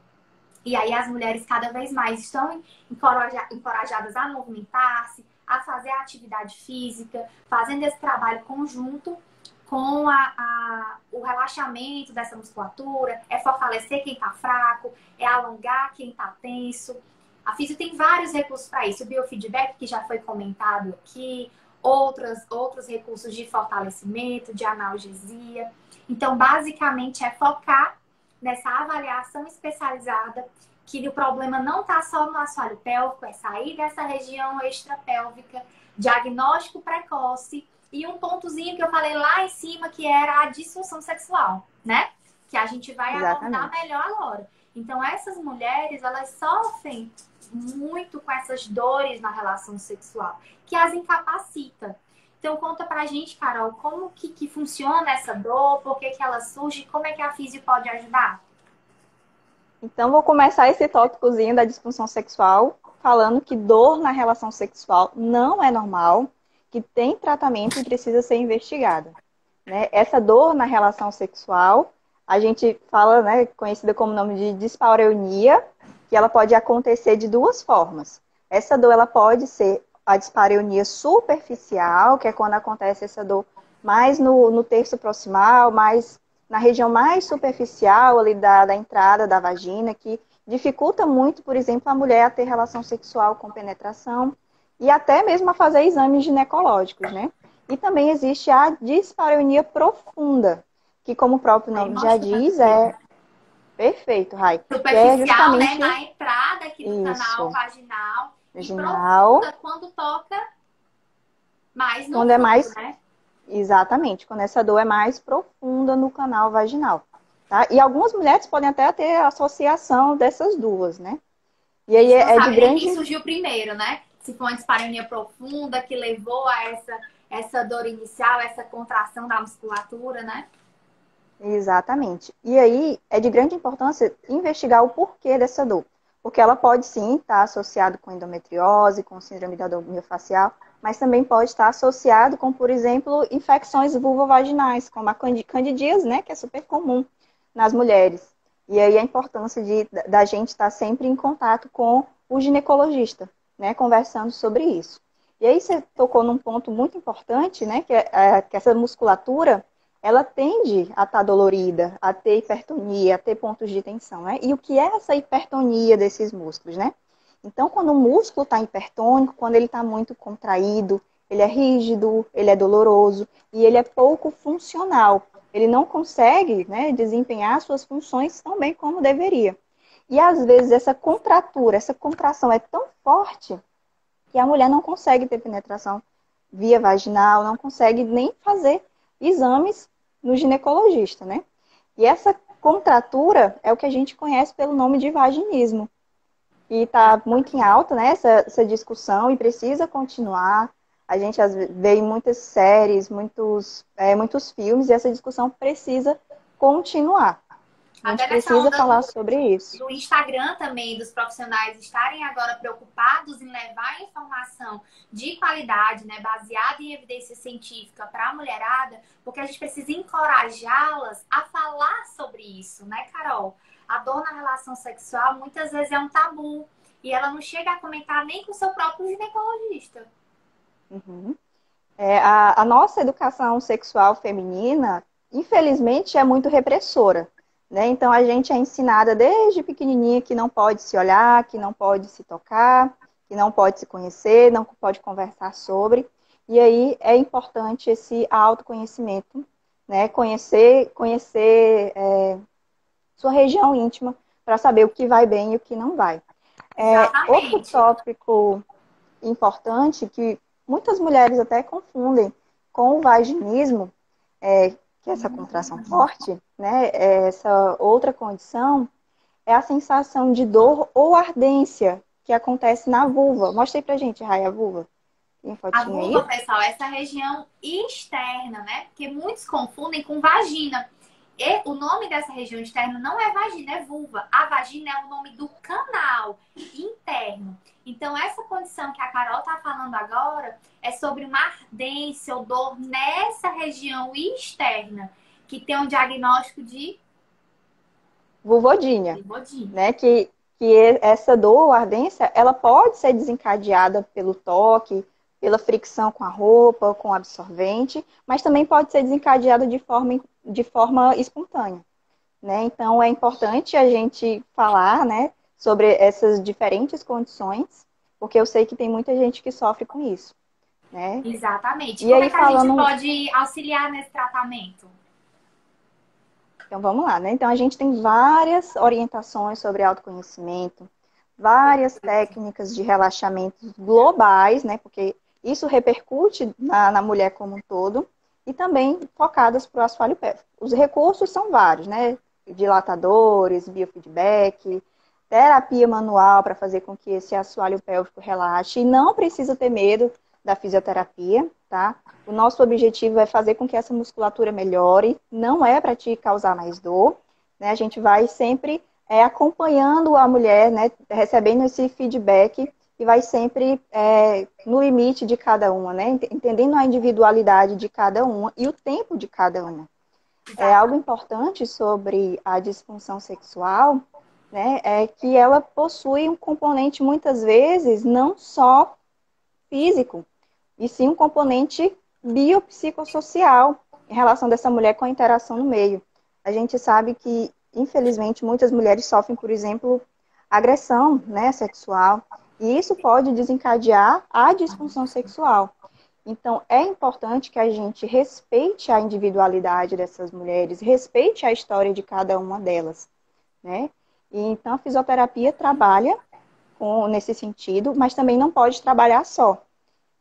E aí as mulheres cada vez mais estão encorajadas a movimentar-se, a fazer a atividade física, fazendo esse trabalho conjunto com a, a, o relaxamento dessa musculatura, é fortalecer quem está fraco, é alongar quem está tenso. A física tem vários recursos para isso. O biofeedback, que já foi comentado aqui, outras, outros recursos de fortalecimento, de analgesia. Então, basicamente, é focar nessa avaliação especializada que o problema não está só no assoalho pélvico, é sair dessa região extrapélvica, diagnóstico precoce e um pontozinho que eu falei lá em cima que era a disfunção sexual, né? Que a gente vai Exatamente. abordar melhor agora. Então, essas mulheres, elas sofrem muito com essas dores na relação sexual, que as incapacita. Então conta pra gente, Carol, como que, que funciona essa dor, por que, que ela surge, como é que a física pode ajudar? Então vou começar esse tópicozinho da disfunção sexual falando que dor na relação sexual não é normal, que tem tratamento e precisa ser investigada. Né? Essa dor na relação sexual, a gente fala, né, conhecida como nome de dispareunia, que ela pode acontecer de duas formas. Essa dor ela pode ser a dispareunia superficial, que é quando acontece essa dor mais no, no terço proximal, mais na região mais superficial ali da, da entrada da vagina, que dificulta muito, por exemplo, a mulher a ter relação sexual com penetração e até mesmo a fazer exames ginecológicos, né? E também existe a dispareunia profunda, que como o próprio nome já diz, é Perfeito, Rai. Superficial, é justamente... né? Na entrada aqui do Isso. canal vaginal. Vaginal. E quando toca mais no Quando é fundo, é mais... Né? Exatamente, quando essa dor é mais profunda no canal vaginal. Tá? E algumas mulheres podem até ter associação dessas duas, né? E aí é, é de grande. Que surgiu primeiro, né? Se for uma dispareunia profunda que levou a essa, essa dor inicial, essa contração da musculatura, né? Exatamente. E aí é de grande importância investigar o porquê dessa dor. Porque ela pode sim estar associada com endometriose, com síndrome da dor miofacial, mas também pode estar associado com, por exemplo, infecções vulvovaginais, como a candidíase, né, que é super comum nas mulheres. E aí a importância de, da gente estar sempre em contato com o ginecologista, né, conversando sobre isso. E aí você tocou num ponto muito importante, né, que, é, é que essa musculatura ela tende a estar tá dolorida, a ter hipertonia, a ter pontos de tensão, né? E o que é essa hipertonia desses músculos, né? Então, quando o músculo está hipertônico, quando ele está muito contraído, ele é rígido, ele é doloroso e ele é pouco funcional. Ele não consegue né, desempenhar suas funções tão bem como deveria. E às vezes essa contratura, essa contração é tão forte que a mulher não consegue ter penetração via vaginal, não consegue nem fazer exames no ginecologista, né? E essa contratura é o que a gente conhece pelo nome de vaginismo. E está muito em alta, né, essa, essa, discussão e precisa continuar. A gente vê em muitas séries, muitos, é, muitos filmes, e essa discussão precisa continuar. A gente precisa falar do, sobre isso. Do Instagram também, dos profissionais estarem agora preocupados em levar informação de qualidade, né, baseada em evidência científica para a mulherada, porque a gente precisa encorajá-las a falar sobre isso, né, Carol? A dor na relação sexual muitas vezes é um tabu e ela não chega a comentar nem com o seu próprio ginecologista. Uhum. É, a, a nossa educação sexual feminina, infelizmente, é muito repressora. Né? Então a gente é ensinada desde pequenininha que não pode se olhar, que não pode se tocar, que não pode se conhecer, não pode conversar sobre. E aí é importante esse autoconhecimento, né? Conhecer, conhecer é, sua região íntima para saber o que vai bem e o que não vai. É, outro tópico importante que muitas mulheres até confundem com o vaginismo, é, que é essa contração forte, né? É essa outra condição é a sensação de dor ou ardência que acontece na vulva. Mostra aí pra gente, Raia, a vulva. A vulva, aí? pessoal, essa região externa, né? Porque muitos confundem com vagina. E o nome dessa região externa não é vagina, é vulva. A vagina é o nome do canal interno. Então, essa condição que a Carol está falando agora é sobre uma ardência ou dor nessa região externa, que tem um diagnóstico de vulvodinha, vulvodinha. né? Que, que essa dor ou ardência, ela pode ser desencadeada pelo toque, pela fricção com a roupa, com o absorvente, mas também pode ser desencadeada de forma, de forma espontânea. Né? Então, é importante a gente falar né, sobre essas diferentes condições, porque eu sei que tem muita gente que sofre com isso. Né? Exatamente. E Como aí, é que falando... a gente pode auxiliar nesse tratamento? Então, vamos lá. Né? Então, a gente tem várias orientações sobre autoconhecimento, várias técnicas de relaxamento globais, né? Porque isso repercute na, na mulher como um todo e também focadas para o assoalho pélvico. Os recursos são vários, né? Dilatadores, biofeedback, terapia manual para fazer com que esse assoalho pélvico relaxe. E não precisa ter medo da fisioterapia, tá? O nosso objetivo é fazer com que essa musculatura melhore, não é para te causar mais dor, né? A gente vai sempre é, acompanhando a mulher, né? Recebendo esse feedback e vai sempre é, no limite de cada uma, né? Entendendo a individualidade de cada uma e o tempo de cada uma. É algo importante sobre a disfunção sexual, né? É que ela possui um componente muitas vezes não só físico, e sim um componente biopsicossocial em relação dessa mulher com a interação no meio. A gente sabe que, infelizmente, muitas mulheres sofrem, por exemplo, agressão né, sexual, e isso pode desencadear a disfunção sexual. Então, é importante que a gente respeite a individualidade dessas mulheres, respeite a história de cada uma delas, né? E, então, a fisioterapia trabalha com, nesse sentido, mas também não pode trabalhar só.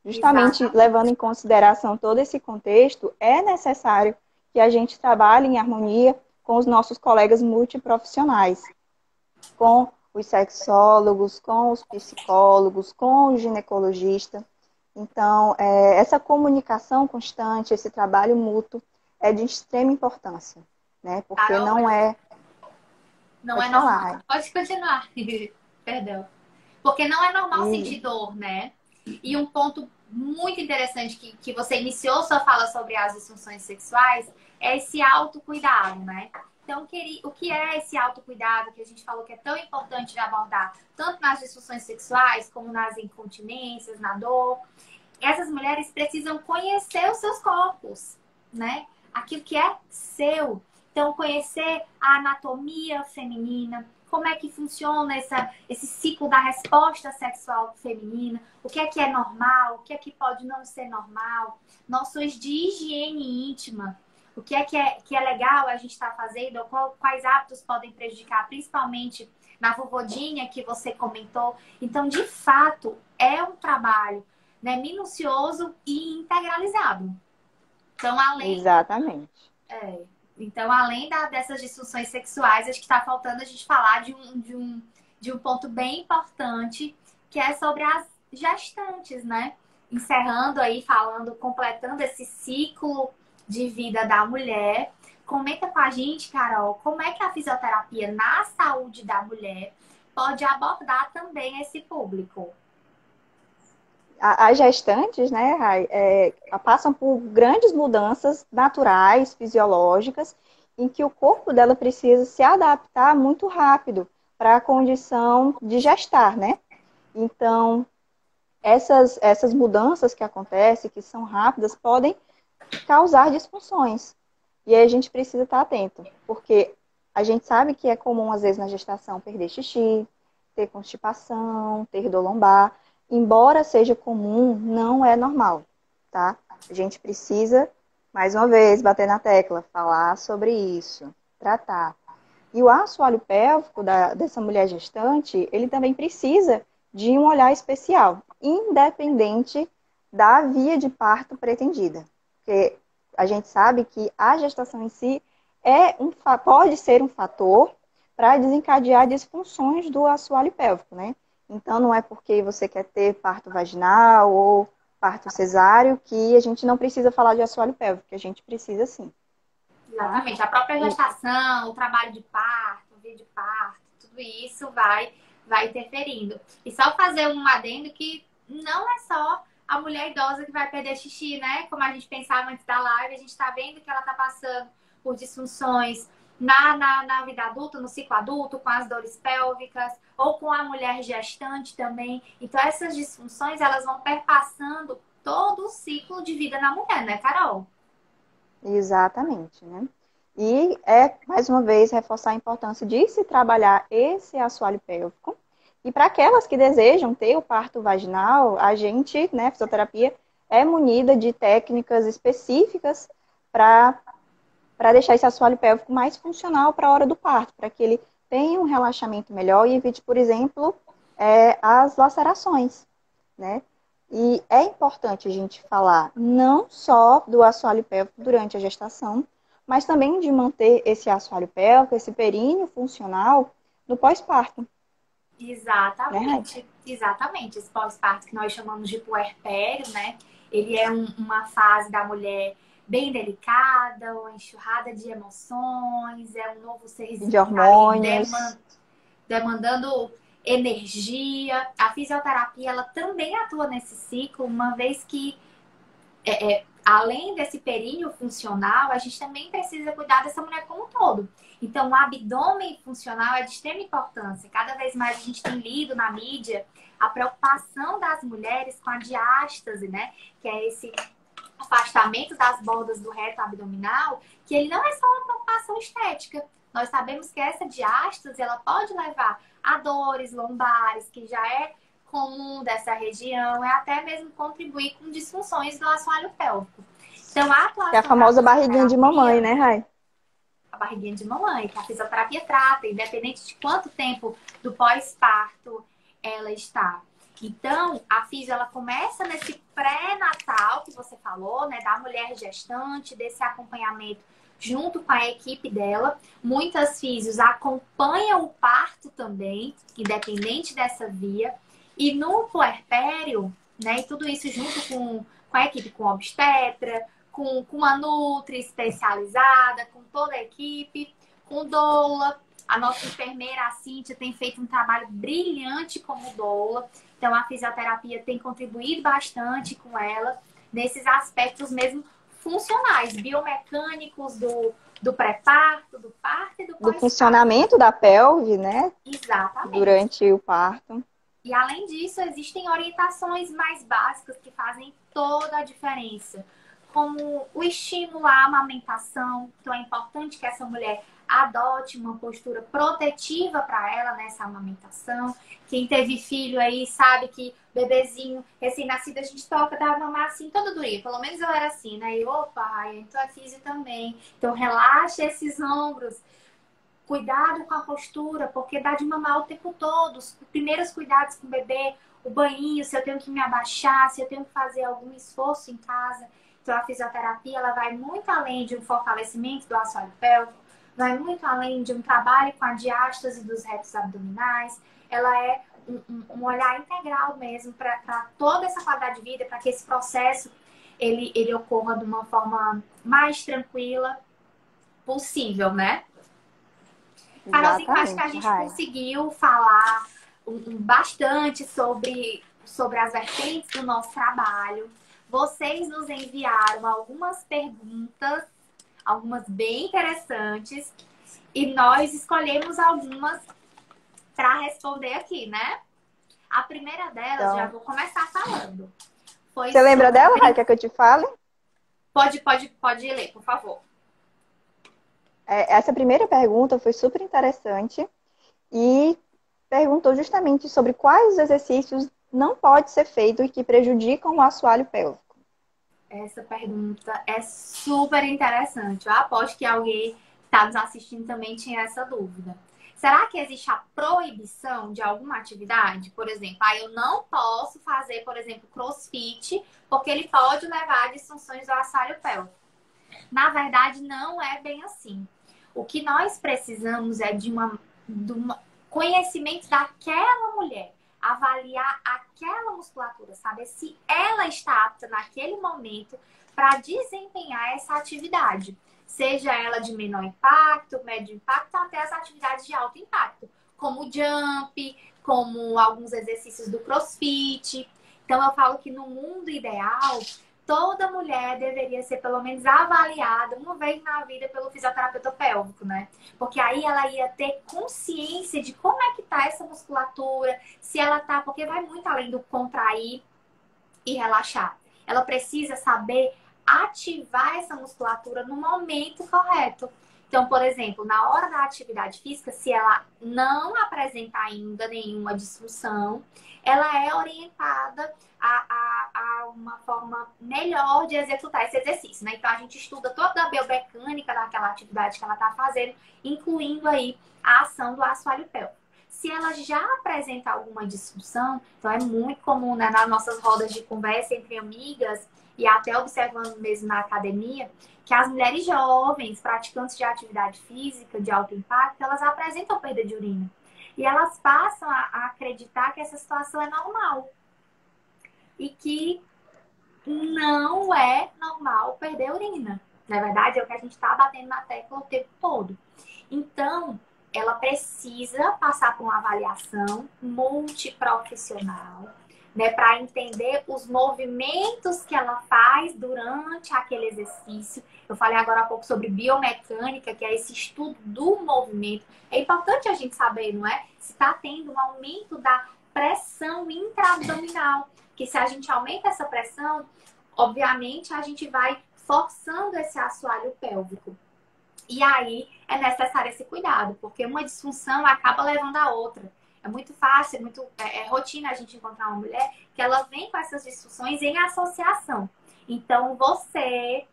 Justamente Exato. levando em consideração todo esse contexto, é necessário que a gente trabalhe em harmonia com os nossos colegas multiprofissionais, com os sexólogos, com os psicólogos, com o ginecologista. Então, é, essa comunicação constante, esse trabalho mútuo é de extrema importância, né? Porque Carol, não é. Não Pode é normal. Falar. Pode continuar. Perdão. Porque não é normal e... sentir dor, né? E um ponto muito interessante que, que você iniciou sua fala sobre as disfunções sexuais é esse autocuidado, né? Então, o que é esse autocuidado que a gente falou que é tão importante de abordar, tanto nas disfunções sexuais como nas incontinências, na dor? Essas mulheres precisam conhecer os seus corpos, né? Aquilo que é seu. Então, conhecer a anatomia feminina, como é que funciona essa, esse ciclo da resposta sexual feminina, o que é que é normal, o que é que pode não ser normal, noções de higiene íntima, o que é que é, que é legal a gente estar tá fazendo, qual, quais hábitos podem prejudicar, principalmente na vovodinha que você comentou. Então, de fato, é um trabalho né, minucioso e integralizado. Então, além. Exatamente. É, então, além da, dessas disfunções sexuais, acho que está faltando a gente falar de um, de, um, de um ponto bem importante, que é sobre as gestantes, né? Encerrando aí, falando, completando esse ciclo de vida da mulher. Comenta com a gente, Carol, como é que a fisioterapia na saúde da mulher pode abordar também esse público? As gestantes, né, Rai, é, passam por grandes mudanças naturais, fisiológicas, em que o corpo dela precisa se adaptar muito rápido para a condição de gestar, né? Então, essas, essas mudanças que acontecem, que são rápidas, podem causar disfunções. E aí a gente precisa estar atento, porque a gente sabe que é comum, às vezes, na gestação perder xixi, ter constipação, ter dor lombar. Embora seja comum, não é normal. tá? A gente precisa, mais uma vez, bater na tecla, falar sobre isso, tratar. E o assoalho pélvico da, dessa mulher gestante, ele também precisa de um olhar especial, independente da via de parto pretendida. Porque a gente sabe que a gestação em si é um, pode ser um fator para desencadear disfunções do assoalho pélvico, né? Então, não é porque você quer ter parto vaginal ou parto cesáreo que a gente não precisa falar de assoalho pélvico, que a gente precisa sim. Exatamente. A própria gestação, o trabalho de parto, o dia de parto, tudo isso vai, vai interferindo. E só fazer um adendo que não é só a mulher idosa que vai perder xixi, né? Como a gente pensava antes da live, a gente está vendo que ela está passando por disfunções na, na, na vida adulta, no ciclo adulto, com as dores pélvicas, ou com a mulher gestante também. Então, essas disfunções, elas vão perpassando todo o ciclo de vida na mulher, né, Carol? Exatamente, né? E é, mais uma vez, reforçar a importância de se trabalhar esse assoalho pélvico. E para aquelas que desejam ter o parto vaginal, a gente, né, fisioterapia, é munida de técnicas específicas para para deixar esse assoalho pélvico mais funcional para a hora do parto, para que ele tenha um relaxamento melhor e evite, por exemplo, é, as lacerações, né? E é importante a gente falar não só do assoalho pélvico durante a gestação, mas também de manter esse assoalho pélvico, esse períneo funcional no pós-parto. Exatamente, né? exatamente. Esse pós-parto que nós chamamos de puerpério, né? Ele é um, uma fase da mulher bem delicada, uma enxurrada de emoções, é um novo ser de hormônios, demandando energia. A fisioterapia ela também atua nesse ciclo, uma vez que é, é, além desse períneo funcional, a gente também precisa cuidar dessa mulher como um todo. Então, o abdômen funcional é de extrema importância. Cada vez mais a gente tem lido na mídia a preocupação das mulheres com a diástase, né? Que é esse afastamento das bordas do reto abdominal, que ele não é só uma preocupação estética. Nós sabemos que essa diástase ela pode levar a dores lombares, que já é comum dessa região, é até mesmo contribuir com disfunções do assoalho pélvico. Então, a atuação. É a famosa barriguinha de mamãe, né, Rai? A barriguinha de mamãe, que a fisioterapia trata, independente de quanto tempo do pós-parto ela está. Então, a fisio ela começa nesse pré-natal que você falou, né, da mulher gestante, desse acompanhamento junto com a equipe dela. Muitas físios acompanham o parto também, independente dessa via. E no puerpério, né, e tudo isso junto com, com a equipe, com a obstetra, com, com a Nutri especializada, com toda a equipe, com doula. A nossa enfermeira, a Cíntia, tem feito um trabalho brilhante como doula. Então, a fisioterapia tem contribuído bastante com ela nesses aspectos mesmo funcionais, biomecânicos do, do pré-parto, do parto e do. Do funcionamento da pelve, né? Exatamente. Durante o parto. E além disso, existem orientações mais básicas que fazem toda a diferença, como o estímulo à amamentação. Então é importante que essa mulher adote uma postura protetiva para ela nessa amamentação. Quem teve filho aí sabe que bebezinho recém-nascido a gente toca, dá mamar assim todo doía. Pelo menos eu era assim, né? E opa, então é físico também. Então relaxa esses ombros. Cuidado com a postura, porque dá de mamar o tempo todo. Os primeiros cuidados com o bebê, o banho, se eu tenho que me abaixar, se eu tenho que fazer algum esforço em casa. Então a fisioterapia ela vai muito além de um fortalecimento do assoalho pélvico, vai muito além de um trabalho com a diástase dos retos abdominais, ela é um, um, olhar integral mesmo para toda essa qualidade de vida, para que esse processo ele, ele ocorra de uma forma mais tranquila possível, né? Carolzinha, acho que a gente conseguiu falar um, bastante sobre, sobre as vertentes do nosso trabalho. Vocês nos enviaram algumas perguntas algumas bem interessantes, e nós escolhemos algumas para responder aqui, né? A primeira delas, então... já vou começar falando. Foi Você lembra dela, Rai, que eu te fale? Pode, pode, pode ler, por favor. É, essa primeira pergunta foi super interessante e perguntou justamente sobre quais exercícios não pode ser feito e que prejudicam o assoalho pélvico. Essa pergunta é super interessante. Eu aposto que alguém está nos assistindo também tinha essa dúvida. Será que existe a proibição de alguma atividade? Por exemplo, ah, eu não posso fazer, por exemplo, crossfit, porque ele pode levar a disfunções do assoalho pélvico. Na verdade, não é bem assim. O que nós precisamos é de uma, de uma conhecimento daquela mulher, avaliar aquela musculatura, saber se ela está apta naquele momento para desempenhar essa atividade seja ela de menor impacto, médio impacto, até as atividades de alto impacto, como jump, como alguns exercícios do crossfit. Então, eu falo que no mundo ideal, toda mulher deveria ser pelo menos avaliada uma vez na vida pelo fisioterapeuta pélvico, né? Porque aí ela ia ter consciência de como é que tá essa musculatura, se ela tá, porque vai muito além do contrair e relaxar. Ela precisa saber ativar essa musculatura no momento correto. Então, por exemplo, na hora da atividade física, se ela não apresenta ainda nenhuma disfunção, ela é orientada a, a, a, uma forma melhor de executar esse exercício, né? Então, a gente estuda toda a biomecânica daquela atividade que ela está fazendo, incluindo aí a ação do assoalho pélvico. Se ela já apresenta alguma disfunção, então é muito comum né, nas nossas rodas de conversa entre amigas, e até observando mesmo na academia, que as mulheres jovens, praticantes de atividade física de alto impacto, elas apresentam perda de urina. E elas passam a, a acreditar que essa situação é normal. E que não é normal perder urina. Na verdade, é o que a gente está batendo na tecla o tempo todo. Então, ela precisa passar por uma avaliação multiprofissional né, para entender os movimentos que ela faz durante aquele exercício. Eu falei agora há pouco sobre biomecânica, que é esse estudo do movimento. É importante a gente saber, não é? Se está tendo um aumento da pressão intraabdominal. Que se a gente aumenta essa pressão, obviamente a gente vai forçando esse assoalho pélvico. E aí é necessário esse cuidado, porque uma disfunção acaba levando a outra. É muito fácil, é muito é, é rotina a gente encontrar uma mulher que ela vem com essas disfunções em associação. Então, você,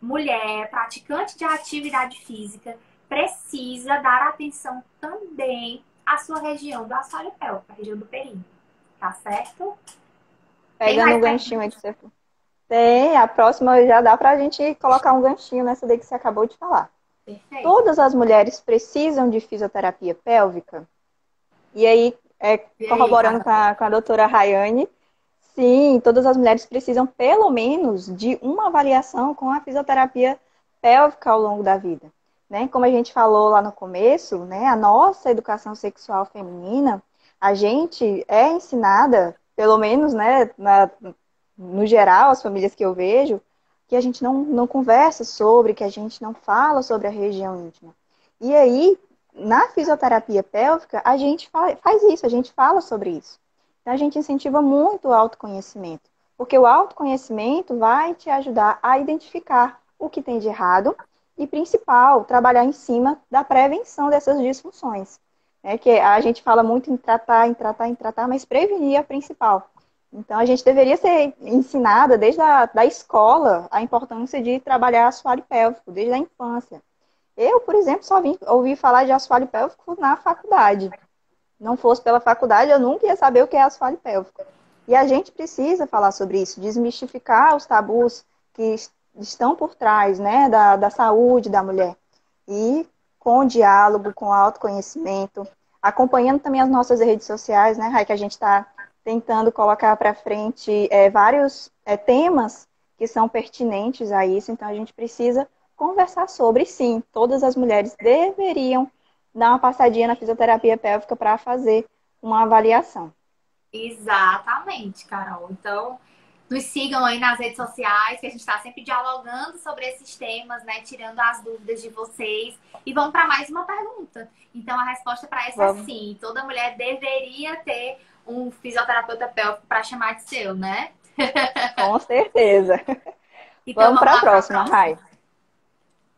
mulher, praticante de atividade física, precisa dar atenção também à sua região do assoalho pélvico, a região do períneo. Tá certo? Pegando um ganchinho aí que você tem, a próxima já dá pra gente colocar um ganchinho nessa daí que você acabou de falar. Perfeito. Todas as mulheres precisam de fisioterapia pélvica? E aí, é, corroborando com, a, com a doutora Rayane, sim, todas as mulheres precisam pelo menos de uma avaliação com a fisioterapia pélvica ao longo da vida. Né? Como a gente falou lá no começo, né, a nossa educação sexual feminina, a gente é ensinada, pelo menos né, na, no geral, as famílias que eu vejo, que a gente não, não conversa sobre, que a gente não fala sobre a região íntima. E aí, na fisioterapia pélvica, a gente faz isso, a gente fala sobre isso. Então, a gente incentiva muito o autoconhecimento, porque o autoconhecimento vai te ajudar a identificar o que tem de errado e, principal, trabalhar em cima da prevenção dessas disfunções. É que a gente fala muito em tratar, em tratar, em tratar, mas prevenir é principal. Então, a gente deveria ser ensinada desde a da escola a importância de trabalhar assoalho pélvico, desde a infância. Eu, por exemplo, só vim ouvir falar de assoalho pélvico na faculdade. Não fosse pela faculdade, eu nunca ia saber o que é assoalho pélvico. E a gente precisa falar sobre isso, desmistificar os tabus que estão por trás né, da, da saúde da mulher. E com diálogo, com autoconhecimento, acompanhando também as nossas redes sociais, né, Rai, que a gente está tentando colocar para frente é, vários é, temas que são pertinentes a isso, então a gente precisa conversar sobre, sim, todas as mulheres deveriam dar uma passadinha na fisioterapia pélvica para fazer uma avaliação. Exatamente, Carol. Então, nos sigam aí nas redes sociais, que a gente está sempre dialogando sobre esses temas, né? Tirando as dúvidas de vocês. E vamos para mais uma pergunta. Então, a resposta para essa vamos. é sim. Toda mulher deveria ter um fisioterapeuta pélvico para chamar de seu, né? Com certeza. Então, vamos, vamos para a próxima, Rai.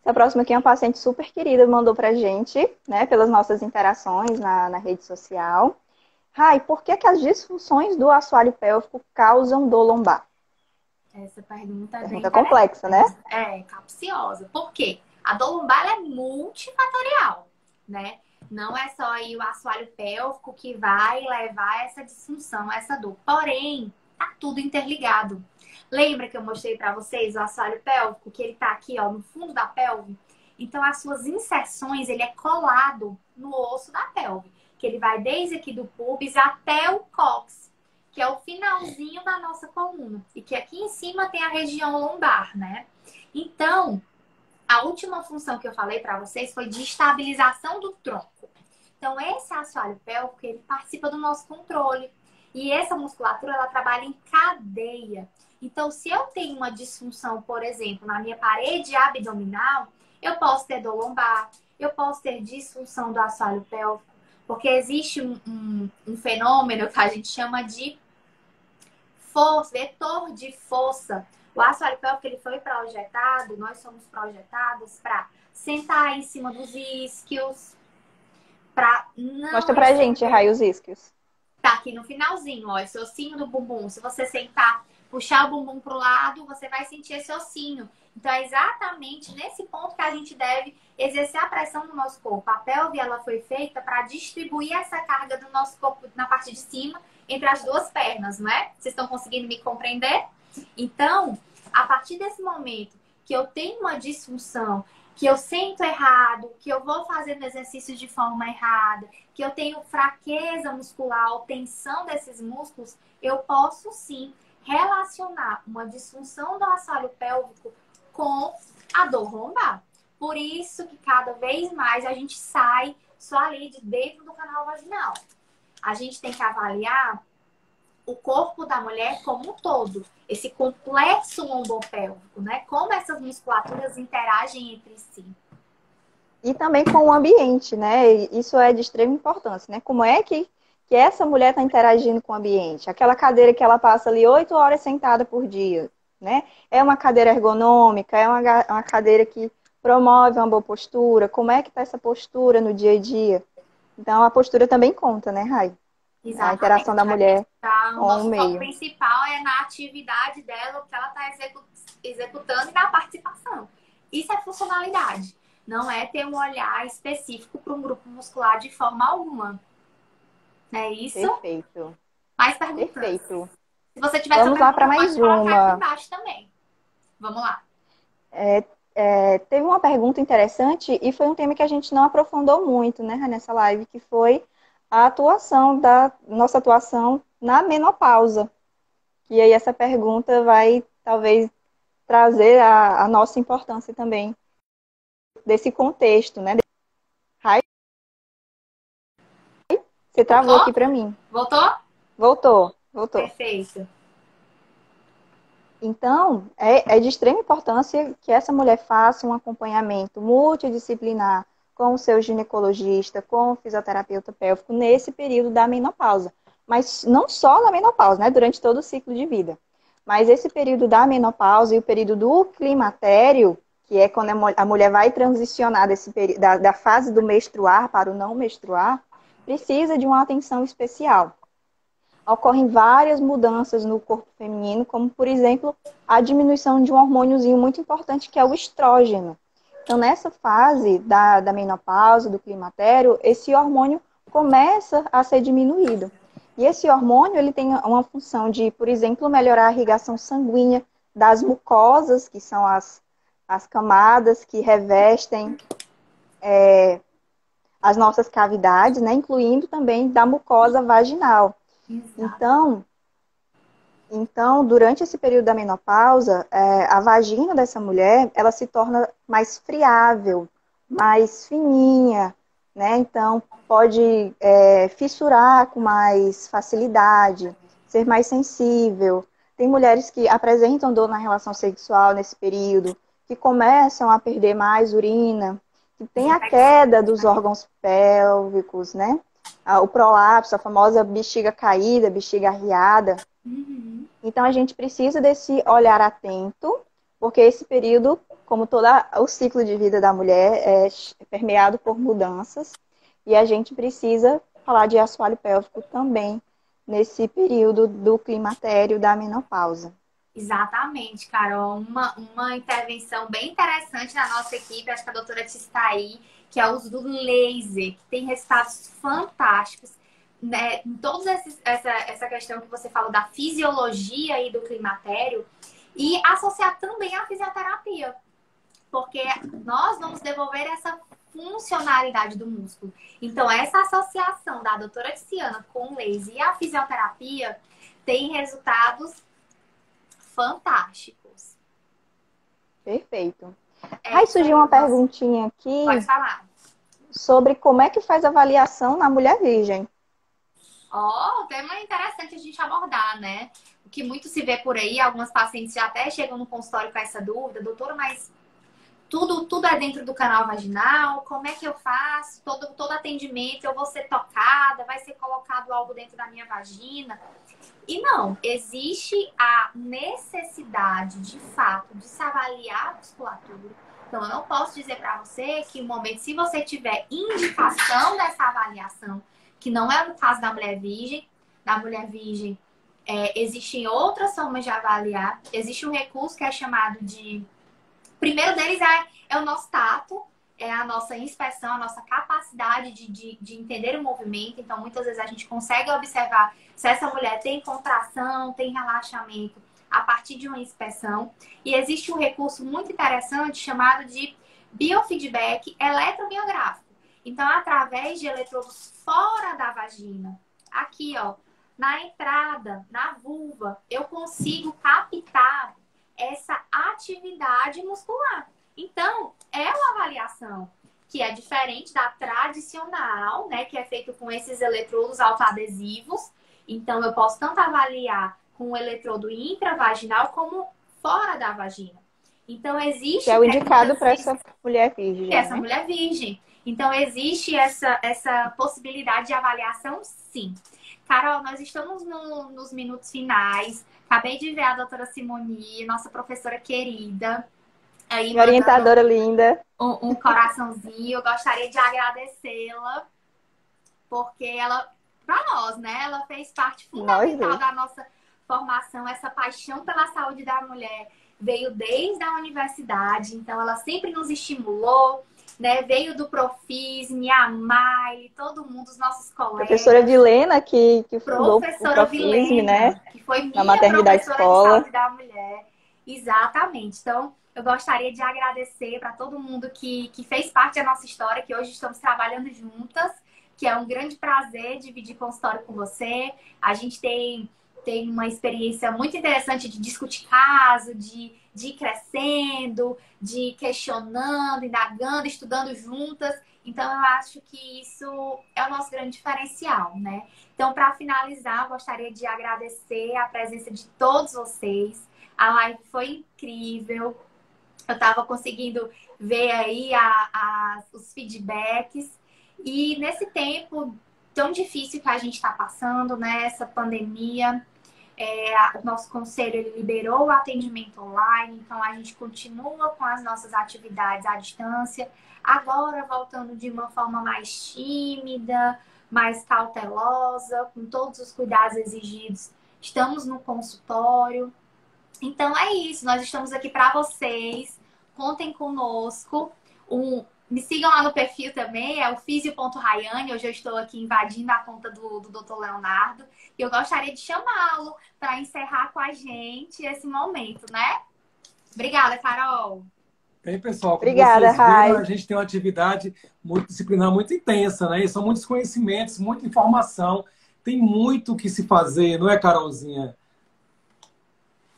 A próxima aqui é uma paciente super querida, mandou pra gente, né, pelas nossas interações na, na rede social. Rai, por que, que as disfunções do assoalho pélvico causam dor lombar? Essa pergunta é pergunta complexa, né? É, capciosa. Por quê? A dor lombar é multifatorial, né? Não é só aí o assoalho pélvico que vai levar essa disfunção, essa dor. Porém, tá tudo interligado. Lembra que eu mostrei para vocês o assoalho pélvico, que ele tá aqui, ó, no fundo da pelve? Então, as suas inserções, ele é colado no osso da pelve, que ele vai desde aqui do pubis até o cóccix, que é o finalzinho da nossa coluna, e que aqui em cima tem a região lombar, né? Então, a última função que eu falei para vocês foi de estabilização do tronco. Então, esse assoalho pélvico, ele participa do nosso controle. E essa musculatura, ela trabalha em cadeia. Então, se eu tenho uma disfunção, por exemplo, na minha parede abdominal, eu posso ter dor lombar, eu posso ter disfunção do assoalho pélvico, porque existe um, um, um fenômeno que a gente chama de força, vetor de força. O assoalho pélvico ele foi projetado, nós somos projetados para sentar em cima dos isquios, para não. Mostra pra gente, Raio, os isquios. Tá aqui no finalzinho, ó, esse ossinho do bumbum. Se você sentar, puxar o bumbum pro lado, você vai sentir esse ossinho. Então é exatamente nesse ponto que a gente deve exercer a pressão no nosso corpo. A pelve ela foi feita para distribuir essa carga do nosso corpo na parte de cima entre as duas pernas, não é? Vocês estão conseguindo me compreender? Então, a partir desse momento que eu tenho uma disfunção, que eu sento errado, que eu vou fazendo exercício de forma errada, que eu tenho fraqueza muscular tensão desses músculos, eu posso sim relacionar uma disfunção do assoalho pélvico com a dor lombar. Por isso que cada vez mais a gente sai só ali de dentro do canal vaginal. A gente tem que avaliar o corpo da mulher como um todo, esse complexo lombopélvico, né? Como essas musculaturas interagem entre si. E também com o ambiente, né? Isso é de extrema importância, né? Como é que, que essa mulher está interagindo com o ambiente? Aquela cadeira que ela passa ali oito horas sentada por dia, né? É uma cadeira ergonômica, é uma, uma cadeira que promove uma boa postura. Como é que está essa postura no dia a dia? Então, a postura também conta, né, Rai? Exatamente. A interação da mulher tá, o meio. O principal é na atividade dela, o que ela está executando e na participação. Isso é funcionalidade. Não é ter um olhar específico para um grupo muscular de forma alguma. É isso? Perfeito. Mais perguntas? Perfeito. Se você tiver Vamos lá para mais uma. também. Vamos lá. É, é, teve uma pergunta interessante e foi um tema que a gente não aprofundou muito, né, nessa live, que foi a atuação da nossa atuação na menopausa. E aí essa pergunta vai talvez trazer a, a nossa importância também desse contexto, né? Hi. Você travou Voltou? aqui para mim. Voltou? Voltou, voltou. Perfeito. Então, é, é de extrema importância que essa mulher faça um acompanhamento multidisciplinar com o seu ginecologista, com o fisioterapeuta pélvico nesse período da menopausa. Mas não só na menopausa, né? Durante todo o ciclo de vida. Mas esse período da menopausa e o período do climatério, que é quando a mulher vai transicionar desse da, da fase do menstruar para o não menstruar, precisa de uma atenção especial. Ocorrem várias mudanças no corpo feminino, como, por exemplo, a diminuição de um hormôniozinho muito importante, que é o estrógeno. Então, nessa fase da, da menopausa, do climatério, esse hormônio começa a ser diminuído. E esse hormônio ele tem uma função de, por exemplo, melhorar a irrigação sanguínea das mucosas, que são as, as camadas que revestem é, as nossas cavidades, né, incluindo também da mucosa vaginal. Exato. Então, então, durante esse período da menopausa, é, a vagina dessa mulher, ela se torna mais friável, mais fininha, né? Então, pode é, fissurar com mais facilidade, ser mais sensível. Tem mulheres que apresentam dor na relação sexual nesse período, que começam a perder mais urina, que tem a queda dos órgãos pélvicos, né? O prolapso, a famosa bexiga caída, bexiga arriada. Uhum. Então a gente precisa desse olhar atento, porque esse período, como todo o ciclo de vida da mulher, é permeado por mudanças, e a gente precisa falar de assoalho pélvico também nesse período do climatério da menopausa. Exatamente, Carol. Uma, uma intervenção bem interessante na nossa equipe, acho que a doutora Tis está aí, que é o uso do laser, que tem resultados fantásticos. Né? Em toda essa, essa questão que você falou da fisiologia e do climatério, e associar também à fisioterapia. Porque nós vamos devolver essa funcionalidade do músculo. Então, essa associação da doutora Tiziana com o laser e a fisioterapia tem resultados fantásticos. Perfeito. É, Aí surgiu uma perguntinha aqui. Pode falar. Sobre como é que faz avaliação na mulher virgem. Ó, oh, tema interessante a gente abordar, né? O que muito se vê por aí, algumas pacientes já até chegam no consultório com essa dúvida, doutora, mas tudo, tudo é dentro do canal vaginal, como é que eu faço? Todo, todo atendimento, eu vou ser tocada, vai ser colocado algo dentro da minha vagina? E não, existe a necessidade, de fato, de se avaliar a musculatura. Então, eu não posso dizer para você que no momento, se você tiver indicação dessa avaliação, que não é no caso da mulher virgem, da mulher virgem, é, existem outras formas de avaliar. Existe um recurso que é chamado de. Primeiro deles é, é o nosso tato, é a nossa inspeção, a nossa capacidade de, de, de, entender o movimento. Então, muitas vezes a gente consegue observar se essa mulher tem contração, tem relaxamento a partir de uma inspeção. E existe um recurso muito interessante chamado de biofeedback eletromiográfico. Então, através de eletrodos fora da vagina, aqui, ó, na entrada, na vulva, eu consigo captar essa atividade muscular. Então, é uma avaliação que é diferente da tradicional, né, que é feito com esses eletrodos autoadesivos. Então, eu posso tanto avaliar com o eletrodo intravaginal como fora da vagina. Então, existe. Que é o indicado para essa mulher virgem. Essa né? mulher virgem. Então, existe essa, essa possibilidade de avaliação, sim. Carol, nós estamos no, nos minutos finais. Acabei de ver a doutora Simoni, nossa professora querida. Aí, orientadora linda. Um, um coraçãozinho. Eu gostaria de agradecê-la, porque ela, para nós, né? Ela fez parte fundamental da nossa formação, essa paixão pela saúde da mulher veio desde a universidade, então ela sempre nos estimulou, né? Veio do Profisme, a Mai, todo mundo, os nossos colegas. Professora Vilena, que, que fundou Professora o Profisme, Vilena, né? Que foi minha Na maternidade escola. da mulher. Exatamente. Então, eu gostaria de agradecer para todo mundo que, que fez parte da nossa história, que hoje estamos trabalhando juntas, que é um grande prazer dividir consultório com você. A gente tem tem uma experiência muito interessante de discutir caso, de, de ir crescendo, de ir questionando, indagando, estudando juntas. Então, eu acho que isso é o nosso grande diferencial, né? Então, para finalizar, gostaria de agradecer a presença de todos vocês. A live foi incrível. Eu estava conseguindo ver aí a, a, os feedbacks. E nesse tempo tão difícil que a gente está passando, né? Essa pandemia, é, o nosso conselho ele liberou o atendimento online, então a gente continua com as nossas atividades à distância, agora voltando de uma forma mais tímida, mais cautelosa, com todos os cuidados exigidos. Estamos no consultório. Então é isso, nós estamos aqui para vocês. Contem conosco. Um, me sigam lá no perfil também, é o Físio.Rayane. Hoje eu estou aqui invadindo a conta do, do Dr. Leonardo. E eu gostaria de chamá-lo para encerrar com a gente esse momento, né? Obrigada, Carol. Bem, pessoal, como Obrigada, vocês viram, a gente tem uma atividade multidisciplinar muito intensa, né? E são muitos conhecimentos, muita informação. Tem muito o que se fazer, não é, Carolzinha?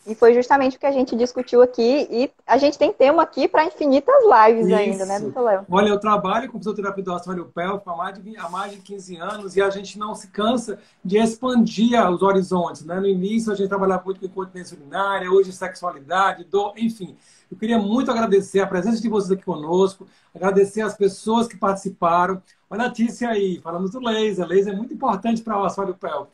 E foi justamente o que a gente discutiu aqui. E a gente tem tema aqui para infinitas lives Isso. ainda, né, doutor Léo? Olha, eu trabalho com fisioterapia do assoalho pélvico há mais, de, há mais de 15 anos e a gente não se cansa de expandir os horizontes. Né? No início a gente trabalhava muito com incontinência urinária, hoje sexualidade, dor, enfim. Eu queria muito agradecer a presença de vocês aqui conosco, agradecer as pessoas que participaram. Olha a notícia aí, falamos do laser. Laser é muito importante para o assoalho pélvico.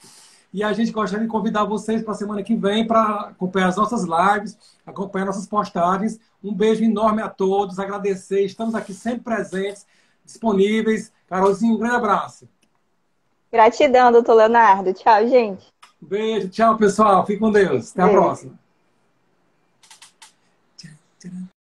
E a gente gostaria de convidar vocês para a semana que vem para acompanhar as nossas lives, acompanhar nossas postagens. Um beijo enorme a todos, agradecer. Estamos aqui sempre presentes, disponíveis. Carolzinho, um grande abraço. Gratidão, doutor Leonardo. Tchau, gente. Beijo, tchau, pessoal. Fique com Deus. Até beijo. a próxima.